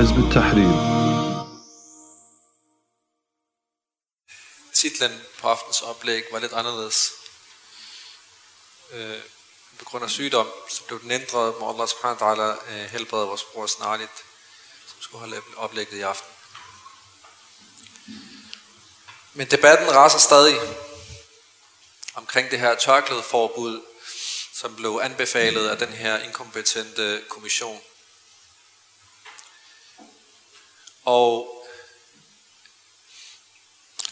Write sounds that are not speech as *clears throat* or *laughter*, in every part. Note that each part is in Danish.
حزب التحرير Titlen på aftens oplæg var lidt anderledes. Øh, på grund af sygdom, så blev den ændret, må Allah subhanahu wa ta'ala øh, helbrede vores bror snarligt, som skulle holde oplægget i aften. Men debatten raser stadig omkring det her tørklædeforbud, som blev anbefalet af den her inkompetente kommission. Og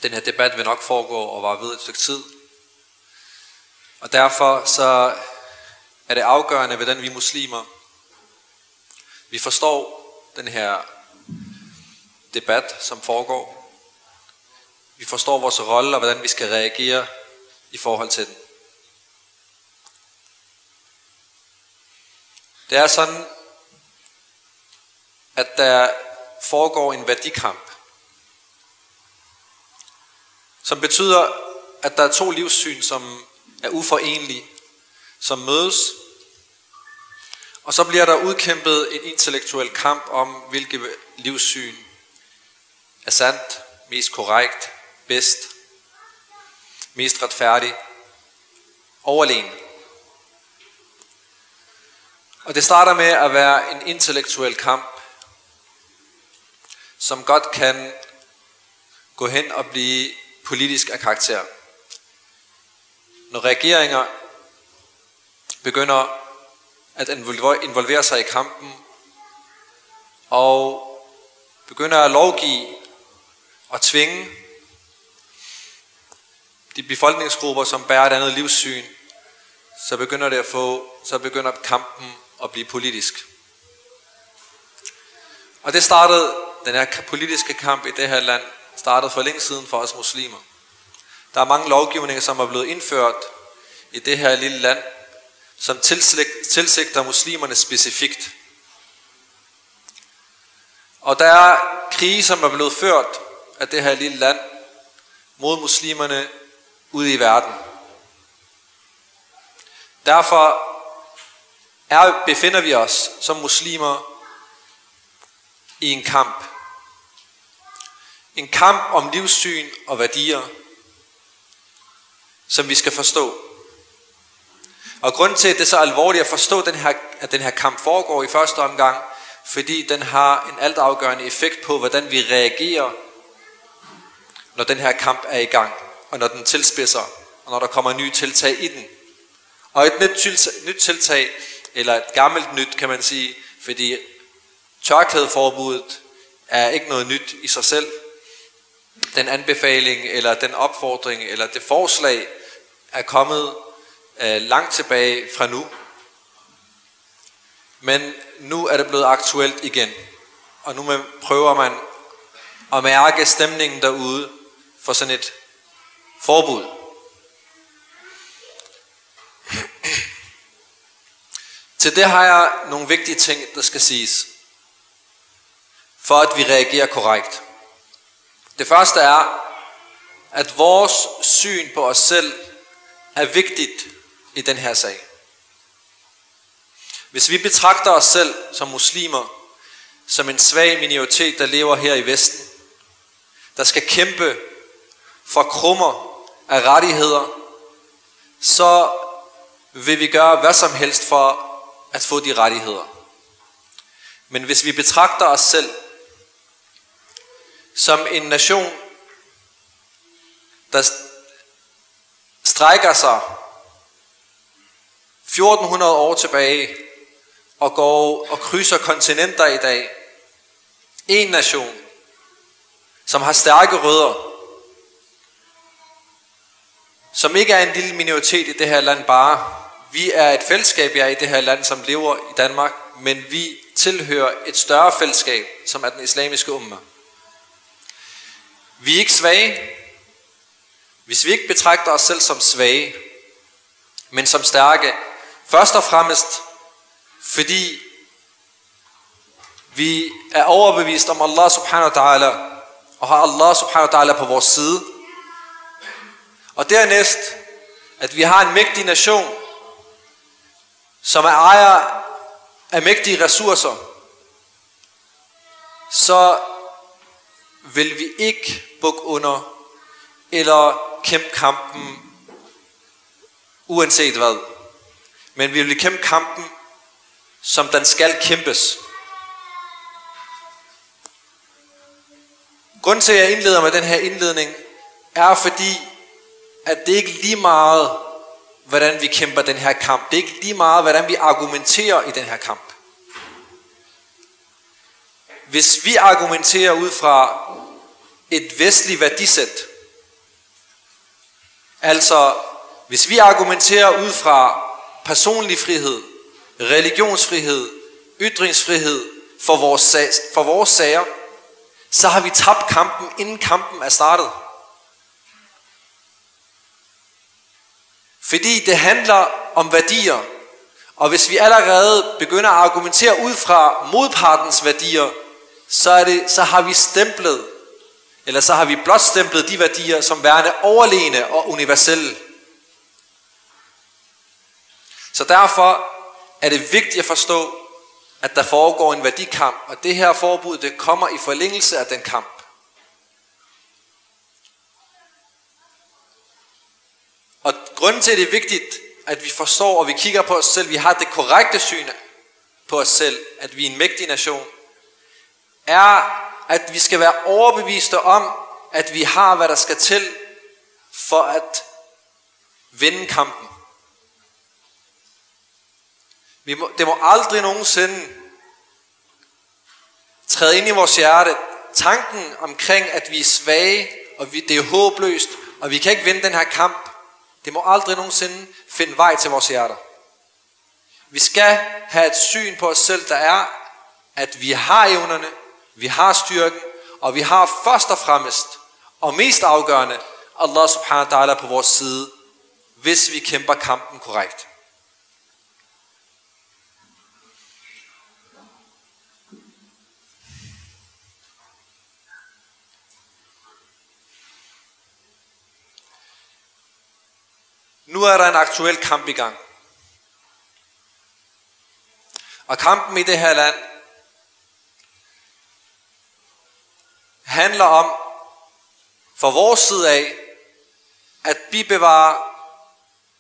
den her debat vil nok foregå og var ved et stykke tid. Og derfor så er det afgørende, hvordan vi muslimer, vi forstår den her debat, som foregår. Vi forstår vores rolle og hvordan vi skal reagere i forhold til den. Det er sådan, at der foregår en værdikamp, som betyder, at der er to livssyn, som er uforenelige, som mødes, og så bliver der udkæmpet en intellektuel kamp om, hvilket livssyn er sandt, mest korrekt, bedst, mest retfærdig, overlegen. Og det starter med at være en intellektuel kamp, som godt kan gå hen og blive politisk af karakter. Når regeringer begynder at involvere sig i kampen og begynder at lovgive og tvinge de befolkningsgrupper, som bærer et andet livssyn, så begynder det at få, så begynder kampen at blive politisk. Og det startede, den her politiske kamp i det her land, startede for længe siden for os muslimer. Der er mange lovgivninger, som er blevet indført i det her lille land, som tilsigter muslimerne specifikt. Og der er krige, som er blevet ført af det her lille land mod muslimerne ude i verden. Derfor er, befinder vi os som muslimer i en kamp. En kamp om livssyn og værdier, som vi skal forstå. Og grund til, at det er så alvorligt at forstå, den her, at den her kamp foregår i første omgang, fordi den har en altafgørende effekt på, hvordan vi reagerer, når den her kamp er i gang, og når den tilspidser, og når der kommer nye tiltag i den. Og et nyt tiltag, nyt tiltag eller et gammelt nyt, kan man sige, fordi tørklædeforbuddet er ikke noget nyt i sig selv. Den anbefaling, eller den opfordring, eller det forslag er kommet øh, langt tilbage fra nu. Men nu er det blevet aktuelt igen. Og nu prøver man at mærke stemningen derude for sådan et forbud. Til det har jeg nogle vigtige ting, der skal siges, for at vi reagerer korrekt. Det første er, at vores syn på os selv er vigtigt i den her sag. Hvis vi betragter os selv som muslimer, som en svag minoritet, der lever her i Vesten, der skal kæmpe for krummer af rettigheder, så vil vi gøre hvad som helst for at få de rettigheder. Men hvis vi betragter os selv som en nation, der strækker sig 1400 år tilbage og går og krydser kontinenter i dag. En nation, som har stærke rødder, som ikke er en lille minoritet i det her land bare, vi er et fællesskab, jeg er i det her land, som lever i Danmark, men vi tilhører et større fællesskab, som er den islamiske umma. Vi er ikke svage. Hvis vi ikke betragter os selv som svage, men som stærke, først og fremmest fordi vi er overbevist om Allah subhanahu wa ta'ala, og har Allah subhanahu wa ta'ala på vores side. Og dernæst, at vi har en mægtig nation, som er ejer af mægtige ressourcer. så vil vi ikke bukke under eller kæmpe kampen uanset hvad. Men vi vil kæmpe kampen, som den skal kæmpes. Grunden til, at jeg indleder med den her indledning, er fordi, at det ikke lige meget, hvordan vi kæmper den her kamp. Det er ikke lige meget, hvordan vi argumenterer i den her kamp. Hvis vi argumenterer ud fra et vestligt værdisæt, altså hvis vi argumenterer ud fra personlig frihed, religionsfrihed, ytringsfrihed for vores, for vores sager, så har vi tabt kampen, inden kampen er startet. Fordi det handler om værdier. Og hvis vi allerede begynder at argumentere ud fra modpartens værdier, så, er det, så har vi stemplet, eller så har vi blot stemplet de værdier som værende overlegne og universelle. Så derfor er det vigtigt at forstå, at der foregår en værdikamp, og det her forbud, det kommer i forlængelse af den kamp. Og grunden til, at det er vigtigt, at vi forstår, og vi kigger på os selv, vi har det korrekte syn på os selv, at vi er en mægtig nation, er, at vi skal være overbeviste om, at vi har, hvad der skal til for at vinde kampen. Vi må, det må aldrig nogensinde træde ind i vores hjerte tanken omkring, at vi er svage, og vi, det er håbløst, og vi kan ikke vinde den her kamp. Det må aldrig nogensinde finde vej til vores hjerter. Vi skal have et syn på os selv, der er, at vi har evnerne, vi har styrken, og vi har først og fremmest, og mest afgørende, Allah subhanahu wa ta'ala på vores side, hvis vi kæmper kampen korrekt. Nu er der en aktuel kamp i gang. Og kampen i det her land handler om, for vores side af, at bibevare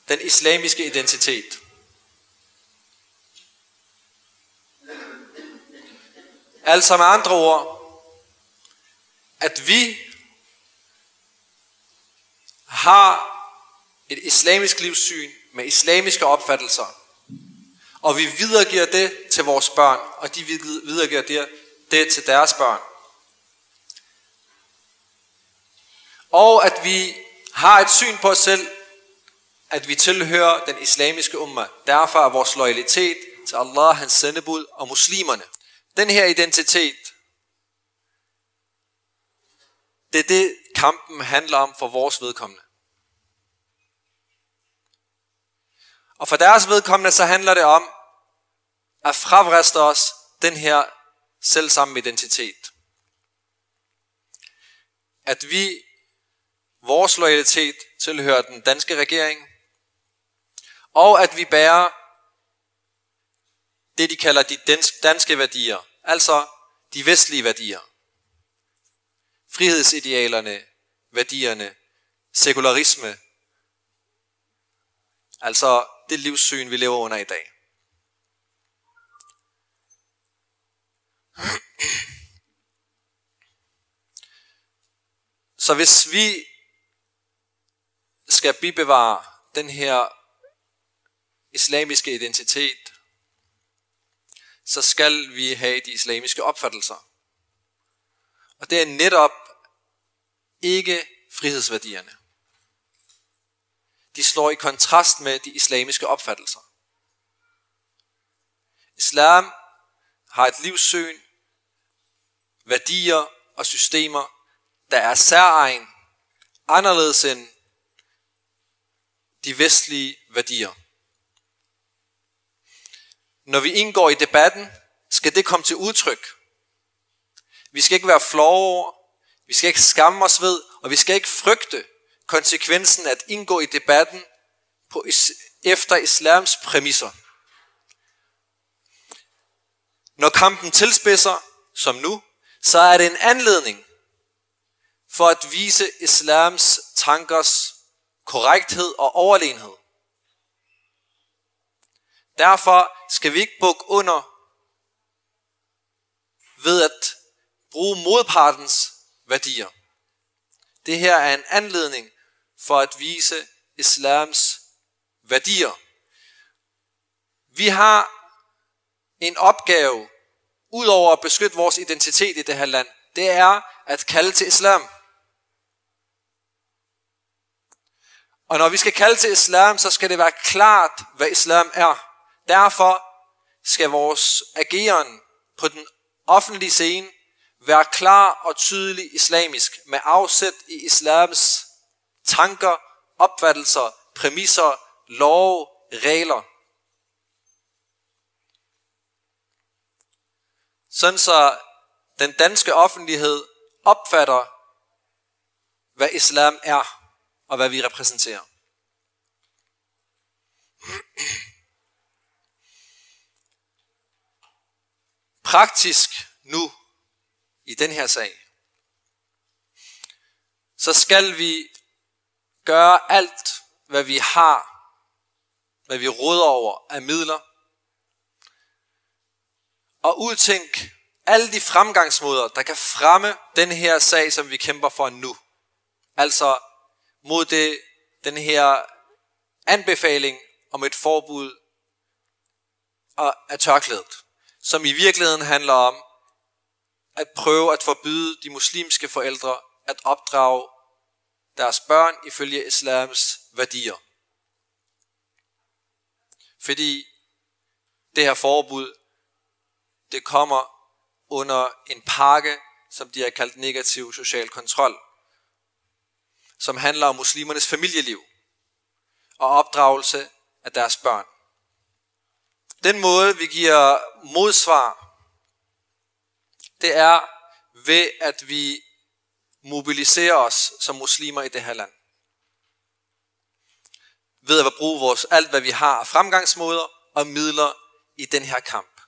den islamiske identitet. Altså med andre ord, at vi har et islamisk livssyn med islamiske opfattelser, og vi videregiver det til vores børn, og de videregiver det, det til deres børn. Og at vi har et syn på os selv, at vi tilhører den islamiske umma. Derfor er vores loyalitet til Allah, hans sendebud og muslimerne. Den her identitet, det er det kampen handler om for vores vedkommende. Og for deres vedkommende så handler det om at fravriste os den her selvsamme identitet. At vi, vores loyalitet tilhører den danske regering, og at vi bærer det, de kalder de danske værdier, altså de vestlige værdier. Frihedsidealerne, værdierne, sekularisme, altså det livssyn, vi lever under i dag. Så hvis vi skal bibevare den her islamiske identitet, så skal vi have de islamiske opfattelser. Og det er netop ikke frihedsværdierne de slår i kontrast med de islamiske opfattelser. Islam har et livssyn, værdier og systemer, der er særegen, anderledes end de vestlige værdier. Når vi indgår i debatten, skal det komme til udtryk. Vi skal ikke være flove vi skal ikke skamme os ved, og vi skal ikke frygte, konsekvensen at indgå i debatten på is- efter islams præmisser. Når kampen tilspidser, som nu, så er det en anledning for at vise islams tankers korrekthed og overlegenhed. Derfor skal vi ikke bukke under ved at bruge modpartens værdier. Det her er en anledning for at vise islams værdier. Vi har en opgave, udover at beskytte vores identitet i det her land, det er at kalde til islam. Og når vi skal kalde til islam, så skal det være klart, hvad islam er. Derfor skal vores ageren på den offentlige scene være klar og tydelig islamisk med afsæt i islams tanker, opfattelser, præmisser, love, regler. Sådan så den danske offentlighed opfatter, hvad islam er og hvad vi repræsenterer. Praktisk nu i den her sag, så skal vi gøre alt, hvad vi har, hvad vi råder over af midler, og udtænk alle de fremgangsmåder, der kan fremme den her sag, som vi kæmper for nu. Altså mod det, den her anbefaling om et forbud af tørklædet, som i virkeligheden handler om at prøve at forbyde de muslimske forældre at opdrage deres børn ifølge islams værdier. Fordi det her forbud, det kommer under en pakke, som de har kaldt negativ social kontrol, som handler om muslimernes familieliv og opdragelse af deres børn. Den måde, vi giver modsvar, det er ved, at vi mobiliserer os som muslimer i det her land. Ved at bruge vores, alt, hvad vi har af fremgangsmåder og midler i den her kamp.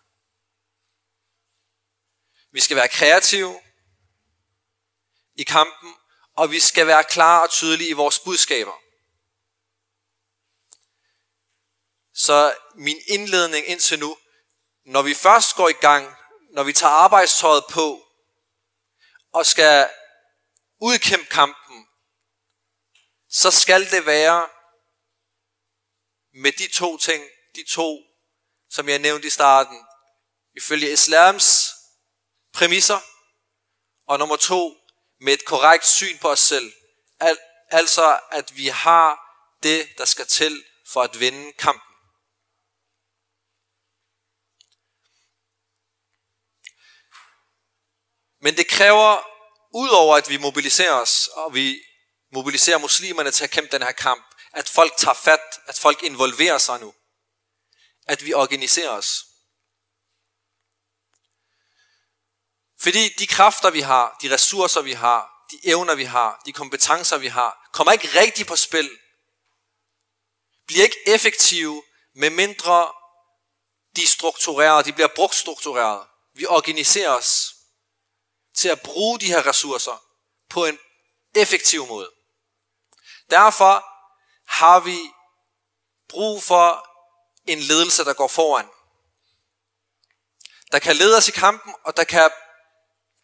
Vi skal være kreative i kampen, og vi skal være klar og tydelige i vores budskaber. Så min indledning indtil nu, når vi først går i gang, når vi tager arbejdstøjet på, og skal udkæmpe kampen, så skal det være med de to ting, de to, som jeg nævnte i starten, ifølge islams præmisser, og nummer to, med et korrekt syn på os selv. Al- altså, at vi har det, der skal til for at vinde kampen. Men det kræver, udover at vi mobiliserer os, og vi mobiliserer muslimerne til at kæmpe den her kamp, at folk tager fat, at folk involverer sig nu. At vi organiserer os. Fordi de kræfter, vi har, de ressourcer, vi har, de evner, vi har, de kompetencer, vi har, kommer ikke rigtig på spil. Bliver ikke effektive, med mindre de er struktureret, de bliver brugt struktureret. Vi organiserer os til at bruge de her ressourcer på en effektiv måde. Derfor har vi brug for en ledelse, der går foran. Der kan lede os i kampen, og der kan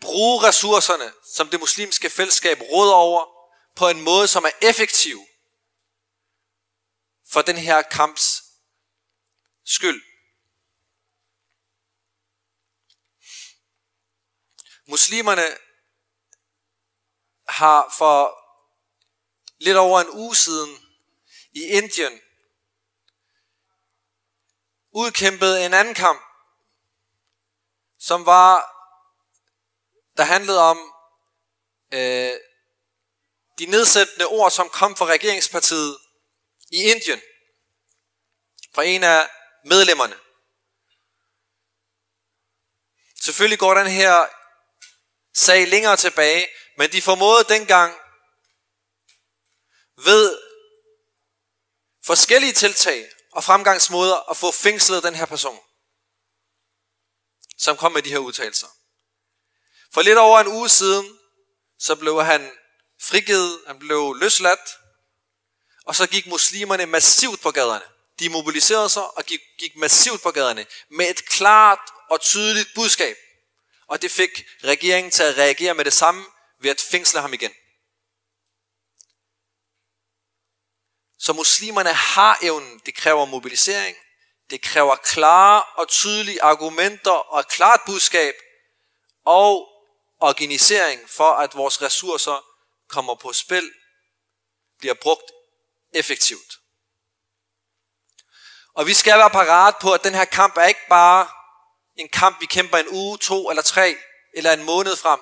bruge ressourcerne, som det muslimske fællesskab råder over, på en måde, som er effektiv for den her kamps skyld. Muslimerne har for lidt over en uge siden i Indien udkæmpet en anden kamp, som var, der handlede om øh, de nedsættende ord, som kom fra regeringspartiet i Indien, fra en af medlemmerne. Selvfølgelig går den her sag længere tilbage, men de formåede dengang ved forskellige tiltag og fremgangsmåder at få fængslet den her person, som kom med de her udtalelser. For lidt over en uge siden, så blev han frigivet, han blev løsladt, og så gik muslimerne massivt på gaderne. De mobiliserede sig og gik, gik massivt på gaderne med et klart og tydeligt budskab. Og det fik regeringen til at reagere med det samme ved at fængsle ham igen. Så muslimerne har evnen. Det kræver mobilisering. Det kræver klare og tydelige argumenter og et klart budskab og organisering for, at vores ressourcer kommer på spil, bliver brugt effektivt. Og vi skal være parat på, at den her kamp er ikke bare en kamp, vi kæmper en uge, to eller tre, eller en måned frem.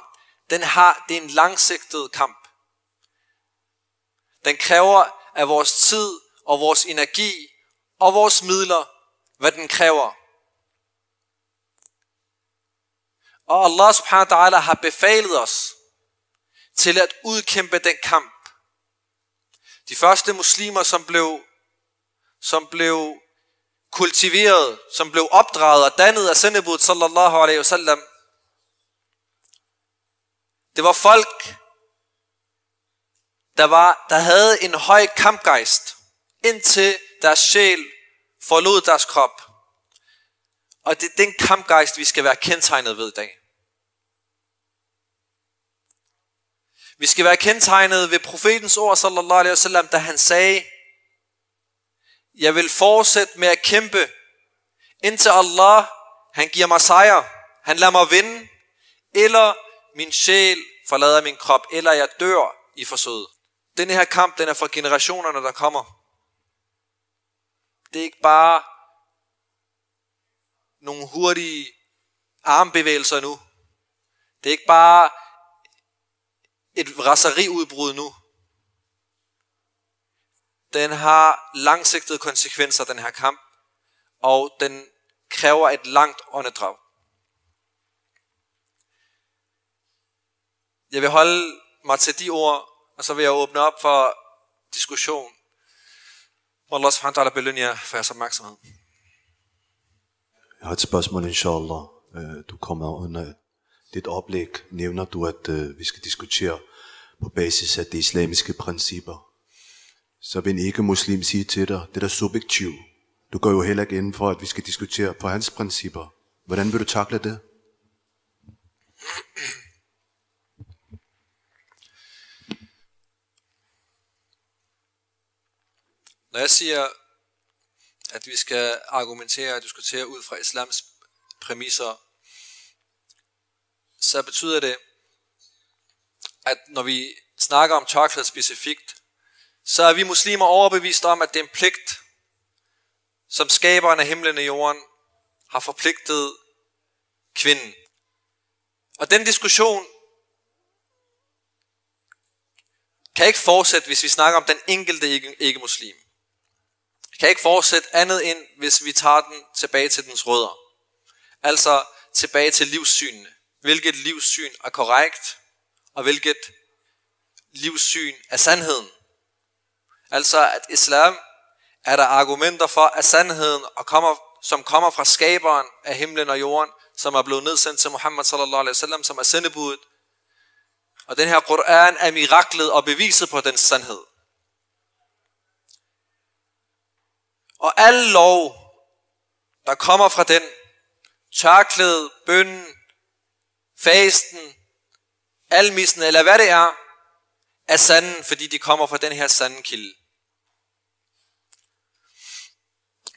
Den har, det er en langsigtet kamp. Den kræver af vores tid og vores energi og vores midler, hvad den kræver. Og Allah subhanahu wa ta'ala har befalet os til at udkæmpe den kamp. De første muslimer, som blev, som blev kultiveret, som blev opdraget og dannet af sendebud sallallahu alaihi wasallam, det var folk, der, var, der havde en høj kampgejst, indtil deres sjæl forlod deres krop. Og det er den kampgejst, vi skal være kendetegnet ved i dag. Vi skal være kendetegnet ved profetens ord, sallallahu alaihi wasallam, da han sagde, jeg vil fortsætte med at kæmpe, indtil Allah, han giver mig sejr, han lader mig vinde, eller min sjæl forlader min krop, eller jeg dør i forsøget. Den her kamp, den er for generationerne, der kommer. Det er ikke bare nogle hurtige armbevægelser nu. Det er ikke bare et raseriudbrud nu. Den har langsigtede konsekvenser, den her kamp, og den kræver et langt åndedrag. Jeg vil holde mig til de ord, og så vil jeg åbne op for diskussion. Og Allah subhanahu wa ta'ala belønne jer for jeres opmærksomhed. Jeg har et spørgsmål, inshallah. Øh, du kommer under dit oplæg. Nævner du, at øh, vi skal diskutere på basis af de islamiske principper. Så vil en ikke-muslim sige til dig, det er subjektivt. Du går jo heller ikke ind for, at vi skal diskutere på hans principper. Hvordan vil du takle det? Når jeg siger, at vi skal argumentere og diskutere ud fra islams præmisser, så betyder det, at når vi snakker om tørklæde specifikt, så er vi muslimer overbevist om, at det er en pligt, som skaberen af himlen og jorden har forpligtet kvinden. Og den diskussion kan ikke fortsætte, hvis vi snakker om den enkelte ikke-muslim. Kan ikke fortsætte andet end, hvis vi tager den tilbage til dens rødder. Altså tilbage til livssynene. Hvilket livssyn er korrekt, og hvilket livssyn er sandheden. Altså at islam er der argumenter for, at sandheden, og kommer, som kommer fra skaberen af himlen og jorden, som er blevet nedsendt til Muhammad sallallahu alaihi wasallam, som er sendebuddet. Og den her Koran er miraklet og beviset på den sandhed. Og al lov, der kommer fra den, tørklædet, bønden, fasten, almissen, eller hvad det er, er sanden, fordi de kommer fra den her sande kilde.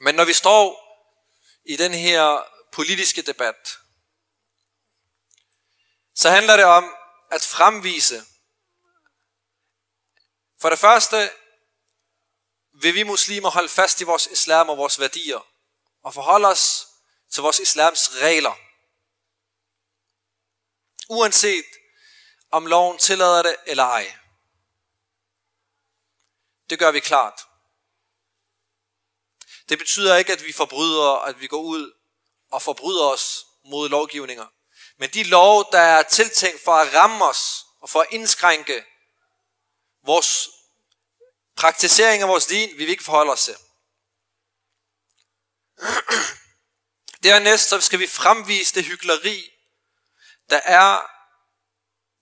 Men når vi står i den her politiske debat, så handler det om at fremvise, for det første, vil vi muslimer holde fast i vores islam og vores værdier, og forholde os til vores islams regler. Uanset om loven tillader det eller ej. Det gør vi klart. Det betyder ikke, at vi forbryder, at vi går ud og forbryder os mod lovgivninger. Men de lov, der er tiltænkt for at ramme os og for at indskrænke vores praktisering af vores din, vi vil ikke forholde os til. Dernæst så skal vi fremvise det hyggeleri, der er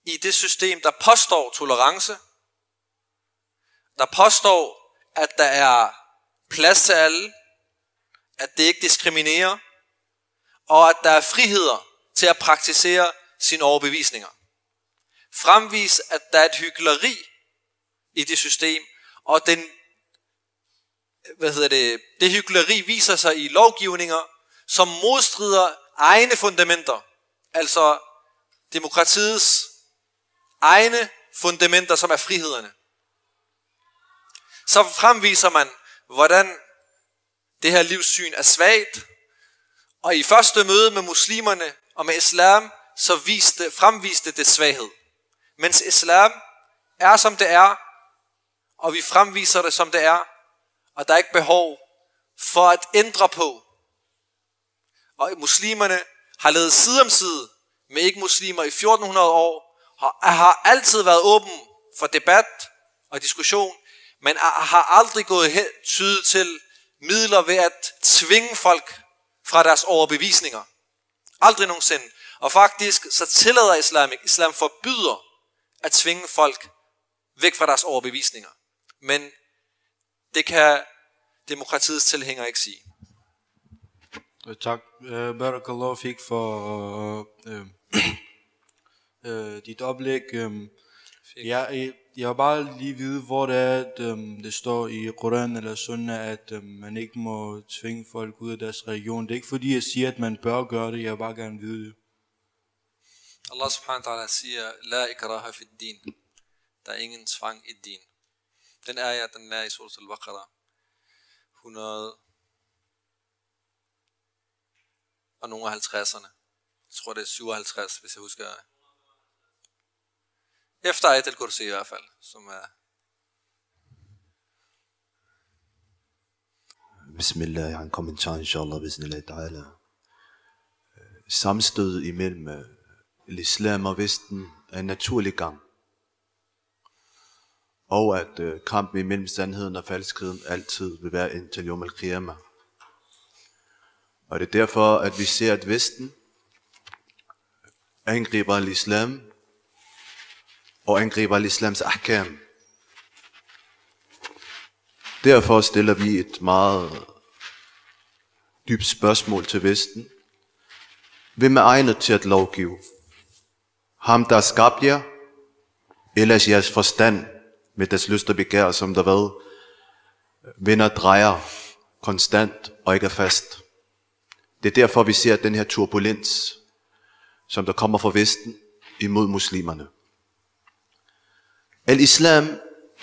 i det system, der påstår tolerance, der påstår, at der er plads til alle, at det ikke diskriminerer, og at der er friheder til at praktisere sine overbevisninger. Fremvis, at der er et hyggeleri i det system, og den, hvad hedder det, det hyggeleri viser sig i lovgivninger, som modstrider egne fundamenter, altså demokratiets egne fundamenter, som er frihederne. Så fremviser man, hvordan det her livssyn er svagt, og i første møde med muslimerne og med islam, så viste, fremviste det svaghed. Mens islam er som det er, og vi fremviser det som det er, og der er ikke behov for at ændre på. Og muslimerne har levet side om side med ikke-muslimer i 1400 år, og har altid været åben for debat og diskussion, men har aldrig gået hen, tydet til midler ved at tvinge folk fra deres overbevisninger. Aldrig nogensinde. Og faktisk så tillader islam. Islam forbyder at tvinge folk væk fra deres overbevisninger. Men det kan demokratiets tilhængere ikke sige. Tak. Uh, Barakallah fik for uh, uh, uh, dit oplæg. Um, jeg, jeg vil bare lige vide, hvor det er, at um, det står i Koran eller Sunnah, at um, man ikke må tvinge folk ud af deres religion. Det er ikke fordi, jeg siger, at man bør gøre det. Jeg vil bare gerne vide det. Allah subhanahu wa ta'ala siger, La ikraha fi din. Der er ingen tvang i din. Den er ja, den er i Surat al-Baqarah. 100 og nogle af 50'erne. Jeg tror, det er 57, hvis jeg husker. Efter Ayat al-Kursi i hvert fald, som er Bismillah, han har en chance, inshallah, bismillah ta'ala. Samstød imellem øh, islam og Vesten er en naturlig gang. Og at øh, kampen imellem sandheden og falskheden altid vil være indtil Yom al Og det er derfor, at vi ser, at Vesten angriber al-islam og angriber al-islams ahkam. Derfor stiller vi et meget dybt spørgsmål til Vesten. Hvem er egnet til at lovgive? Ham, der skabte jer, eller jeres forstand med deres lyst og begær, som der hvad, vinder drejer konstant og ikke er fast. Det er derfor, vi ser den her turbulens, som der kommer fra Vesten imod muslimerne. Al-Islam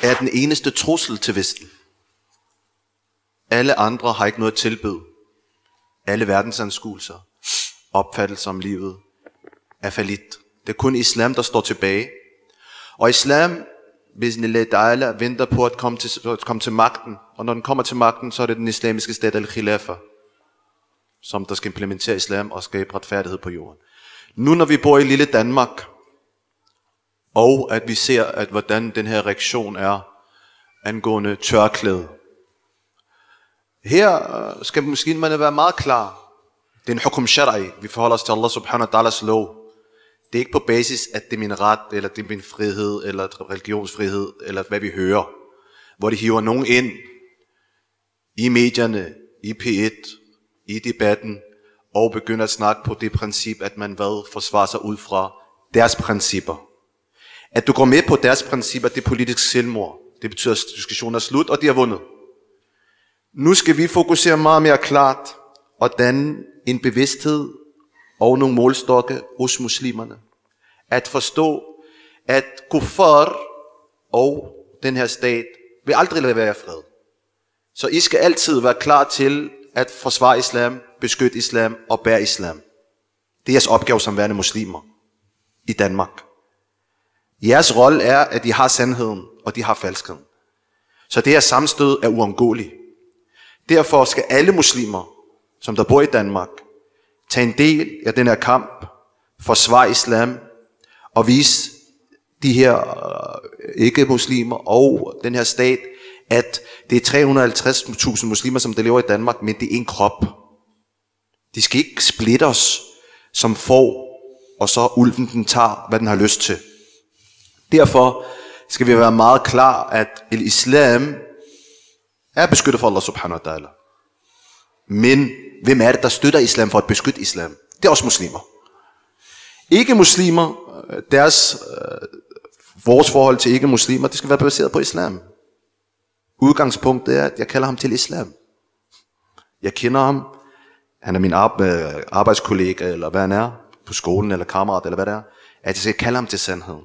er den eneste trussel til Vesten. Alle andre har ikke noget at tilbyde. Alle verdensanskuelser, opfattelser om livet, er falit. Det er kun islam, der står tilbage. Og islam, bismillah ta'ala, venter på at komme, til, at komme til magten. Og når den kommer til magten, så er det den islamiske stat al-khilafa, som der skal implementere islam og skabe retfærdighed på jorden. Nu når vi bor i lille Danmark, og at vi ser, at hvordan den her reaktion er angående tørklæde. Her øh, skal måske man være meget klar. Det er en hukum shara'i. Vi forholder os til Allah subhanahu wa ta'alas lov. Det er ikke på basis, at det er min ret, eller det er min frihed, eller religionsfrihed, eller hvad vi hører. Hvor de hiver nogen ind i medierne, i P1, i debatten, og begynder at snakke på det princip, at man hvad forsvarer sig ud fra deres principper. At du går med på deres principper, det er politisk selvmord. Det betyder, at diskussionen er slut, og de har vundet. Nu skal vi fokusere meget mere klart hvordan danne en bevidsthed og nogle målstokke hos muslimerne. At forstå, at kuffar og den her stat vil aldrig lade være fred. Så I skal altid være klar til at forsvare islam, beskytte islam og bære islam. Det er jeres opgave som værende muslimer i Danmark. Jeres rolle er, at de har sandheden, og de har falskheden. Så det her samstød er uundgåeligt. Derfor skal alle muslimer, som der bor i Danmark, tage en del af den her kamp, forsvare islam og vise de her øh, ikke-muslimer og den her stat, at det er 350.000 muslimer, som der lever i Danmark, men det er en krop. De skal ikke splitte os som får, og så ulven den tager, hvad den har lyst til. Derfor skal vi være meget klar, at islam er beskyttet for Allah subhanahu wa ta'ala. Men hvem er det, der støtter islam for at beskytte islam? Det er også muslimer. Ikke muslimer, øh, deres, øh, vores forhold til ikke muslimer, det skal være baseret på islam. Udgangspunktet er, at jeg kalder ham til islam. Jeg kender ham. Han er min øh, arbejdskollega, eller hvad han er, på skolen, eller kammerat, eller hvad det er. At jeg skal kalde ham til sandheden.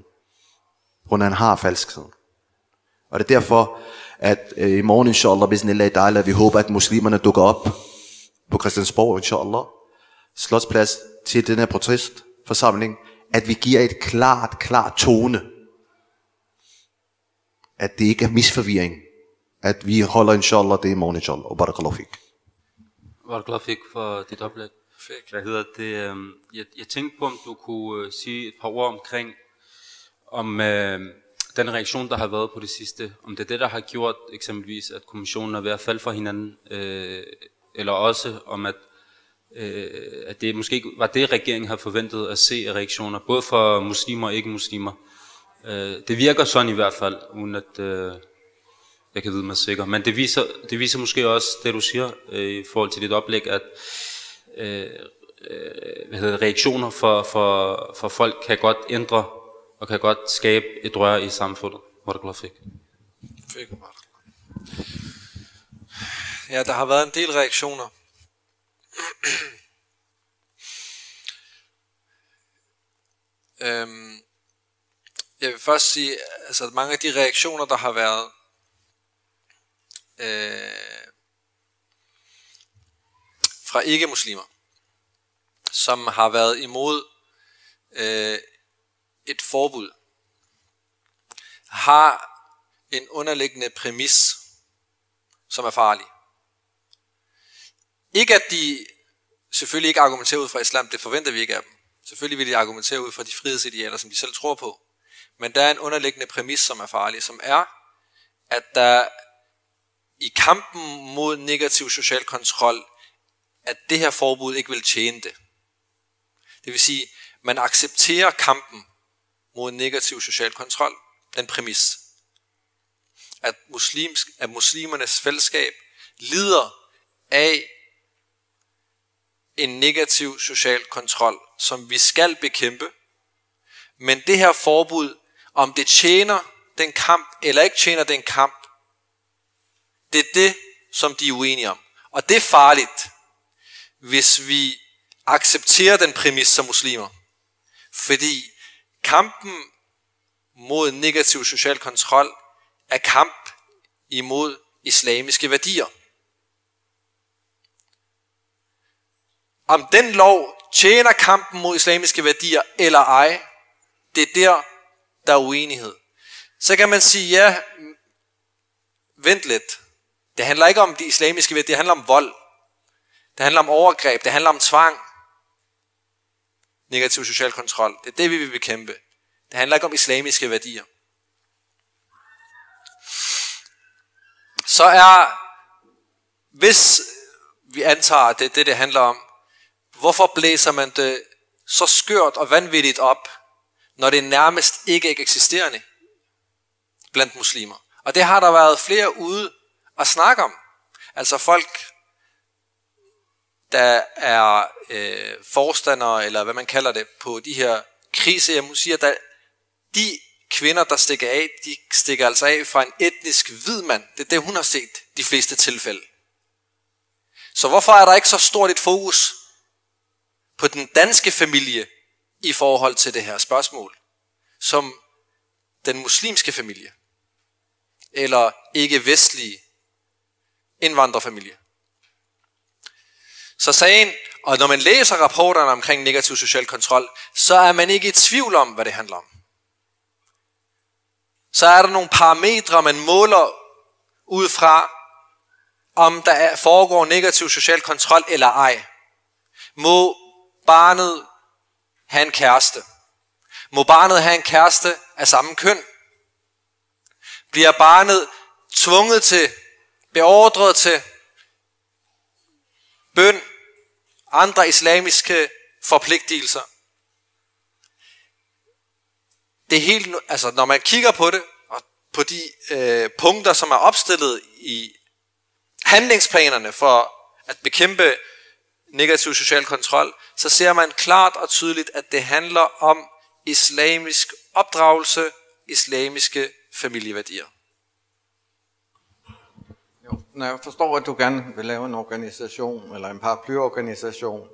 Hun han har falskhed. Og det er derfor, at øh, i morgen, inshallah, bismillah ta'ala, vi håber, at muslimerne dukker op på Christiansborg, inshallah, slotsplads til den her protestforsamling, at vi giver et klart, klart tone. At det ikke er misforvirring. At vi holder inshallah det i morgen, inshallah. Og barakallahu fik. Barakallahu fik for dit oplæg. Fik. Hvad hedder det? øhm, Jeg, jeg tænkte på, om du kunne øh, sige et par ord omkring, om øh, den reaktion, der har været på det sidste, om det er det, der har gjort eksempelvis, at kommissionen er ved at falde for hinanden, øh, eller også om, at, øh, at det måske ikke var det, regeringen har forventet at se af reaktioner, både for muslimer og ikke-muslimer. Øh, det virker sådan i hvert fald, uden at øh, jeg kan vide mig sikker. Men det viser, det viser måske også det, du siger øh, i forhold til dit oplæg, at øh, øh hvad hedder det, reaktioner for, for, for folk kan godt ændre og kan godt skabe et rør i samfundet. Hvor det fik. Fik. Ja, der har været en del reaktioner. øhm, jeg vil først sige, altså at mange af de reaktioner, der har været, øh, fra ikke-muslimer, som har været imod øh, et forbud, har en underliggende præmis, som er farlig. Ikke at de selvfølgelig ikke argumenterer ud fra islam, det forventer vi ikke af dem. Selvfølgelig vil de argumentere ud fra de frihedsidealer, som de selv tror på. Men der er en underliggende præmis, som er farlig, som er, at der i kampen mod negativ social kontrol, at det her forbud ikke vil tjene det. Det vil sige, man accepterer kampen mod negativ social kontrol, den præmis. At, muslimsk, at muslimernes fællesskab lider af en negativ social kontrol, som vi skal bekæmpe. Men det her forbud, om det tjener den kamp eller ikke tjener den kamp, det er det, som de er uenige om. Og det er farligt, hvis vi accepterer den præmis som muslimer. Fordi kampen mod negativ social kontrol er kamp imod islamiske værdier. Om den lov tjener kampen mod islamiske værdier eller ej, det er der, der er uenighed. Så kan man sige, ja, vent lidt. Det handler ikke om de islamiske værdier, det handler om vold. Det handler om overgreb, det handler om tvang. Negativ social kontrol. Det er det, vi vil bekæmpe. Det handler ikke om islamiske værdier. Så er, hvis vi antager, at det er det, det handler om, hvorfor blæser man det så skørt og vanvittigt op, når det nærmest ikke er eksisterende blandt muslimer? Og det har der været flere ude at snakke om. Altså folk, der er øh, forstandere, eller hvad man kalder det, på de her krise, jeg må sige, at der, de kvinder, der stikker af, de stikker altså af fra en etnisk hvid mand. Det er det, hun har set de fleste tilfælde. Så hvorfor er der ikke så stort et fokus på den danske familie i forhold til det her spørgsmål, som den muslimske familie, eller ikke-vestlige indvandrerfamilie? Så sagen, og når man læser rapporterne omkring negativ social kontrol, så er man ikke i tvivl om, hvad det handler om. Så er der nogle parametre, man måler ud fra, om der foregår negativ social kontrol eller ej. Må barnet have en kæreste? Må barnet have en kæreste af samme køn? Bliver barnet tvunget til, beordret til bøn, andre islamiske forpligtelser? det er helt, altså når man kigger på det, og på de øh, punkter, som er opstillet i handlingsplanerne for at bekæmpe negativ social kontrol, så ser man klart og tydeligt, at det handler om islamisk opdragelse, islamiske familieværdier. Jo, når jeg forstår, at du gerne vil lave en organisation, eller en paraplyorganisation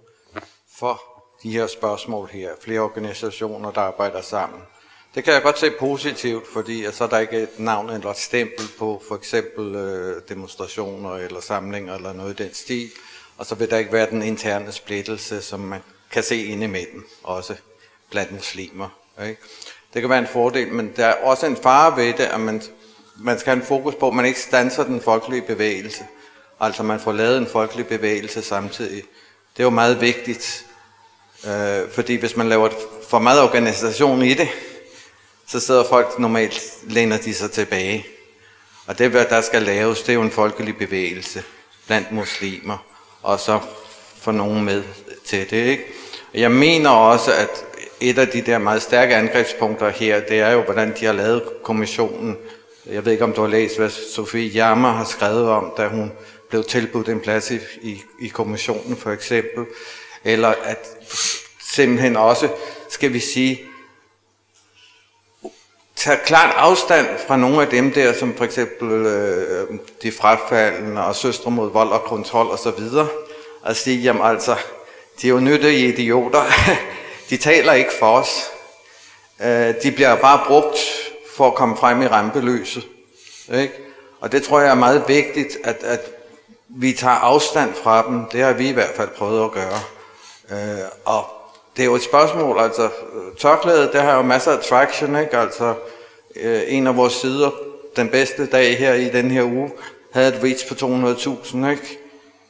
for de her spørgsmål her, flere organisationer, der arbejder sammen. Det kan jeg godt se positivt, fordi så er der ikke et navn eller et stempel på for eksempel øh, demonstrationer eller samlinger eller noget i den stil. Og så vil der ikke være den interne splittelse, som man kan se inde i midten, også blandt muslimer. Ikke? Det kan være en fordel, men der er også en fare ved det, at man, man skal have en fokus på, at man ikke stanser den folkelige bevægelse. Altså man får lavet en folkelig bevægelse samtidig. Det er jo meget vigtigt, øh, fordi hvis man laver for meget organisation i det, så sidder folk normalt, læner de sig tilbage. Og det, der skal laves, det er jo en folkelig bevægelse blandt muslimer, og så få nogen med til det. Ikke? Jeg mener også, at et af de der meget stærke angrebspunkter her, det er jo, hvordan de har lavet kommissionen. Jeg ved ikke, om du har læst, hvad Sofie Jammer har skrevet om, da hun blev tilbudt en plads i, i, i kommissionen for eksempel. Eller at simpelthen også, skal vi sige, tager klart afstand fra nogle af dem der, som for eksempel øh, de frafaldende og søstre mod vold og kontrol osv., og, og sige, jamen altså, de er jo nyttige idioter. *laughs* de taler ikke for os. Øh, de bliver bare brugt for at komme frem i rampelyset. Ikke? Og det tror jeg er meget vigtigt, at, at vi tager afstand fra dem. Det har vi i hvert fald prøvet at gøre. Øh, og det er jo et spørgsmål, altså øh, tørklædet, det har jo masser af traction, ikke? Altså øh, en af vores sider, den bedste dag her i den her uge, havde et reach på 200.000, ikke?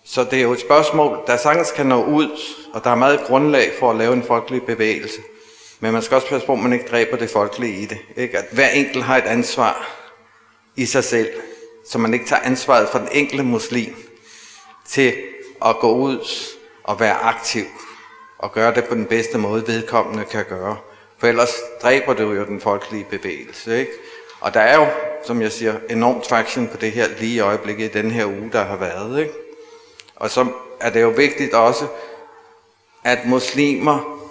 Så det er jo et spørgsmål, der sagtens kan nå ud, og der er meget grundlag for at lave en folkelig bevægelse. Men man skal også passe på, at man ikke dræber det folkelige i det. Ikke? At hver enkelt har et ansvar i sig selv, så man ikke tager ansvaret for den enkelte muslim til at gå ud og være aktiv og gøre det på den bedste måde, vedkommende kan gøre. For ellers dræber det jo den folkelige bevægelse. Ikke? Og der er jo, som jeg siger, enormt traction på det her lige i øjeblikket i den her uge, der har været. Ikke? Og så er det jo vigtigt også, at muslimer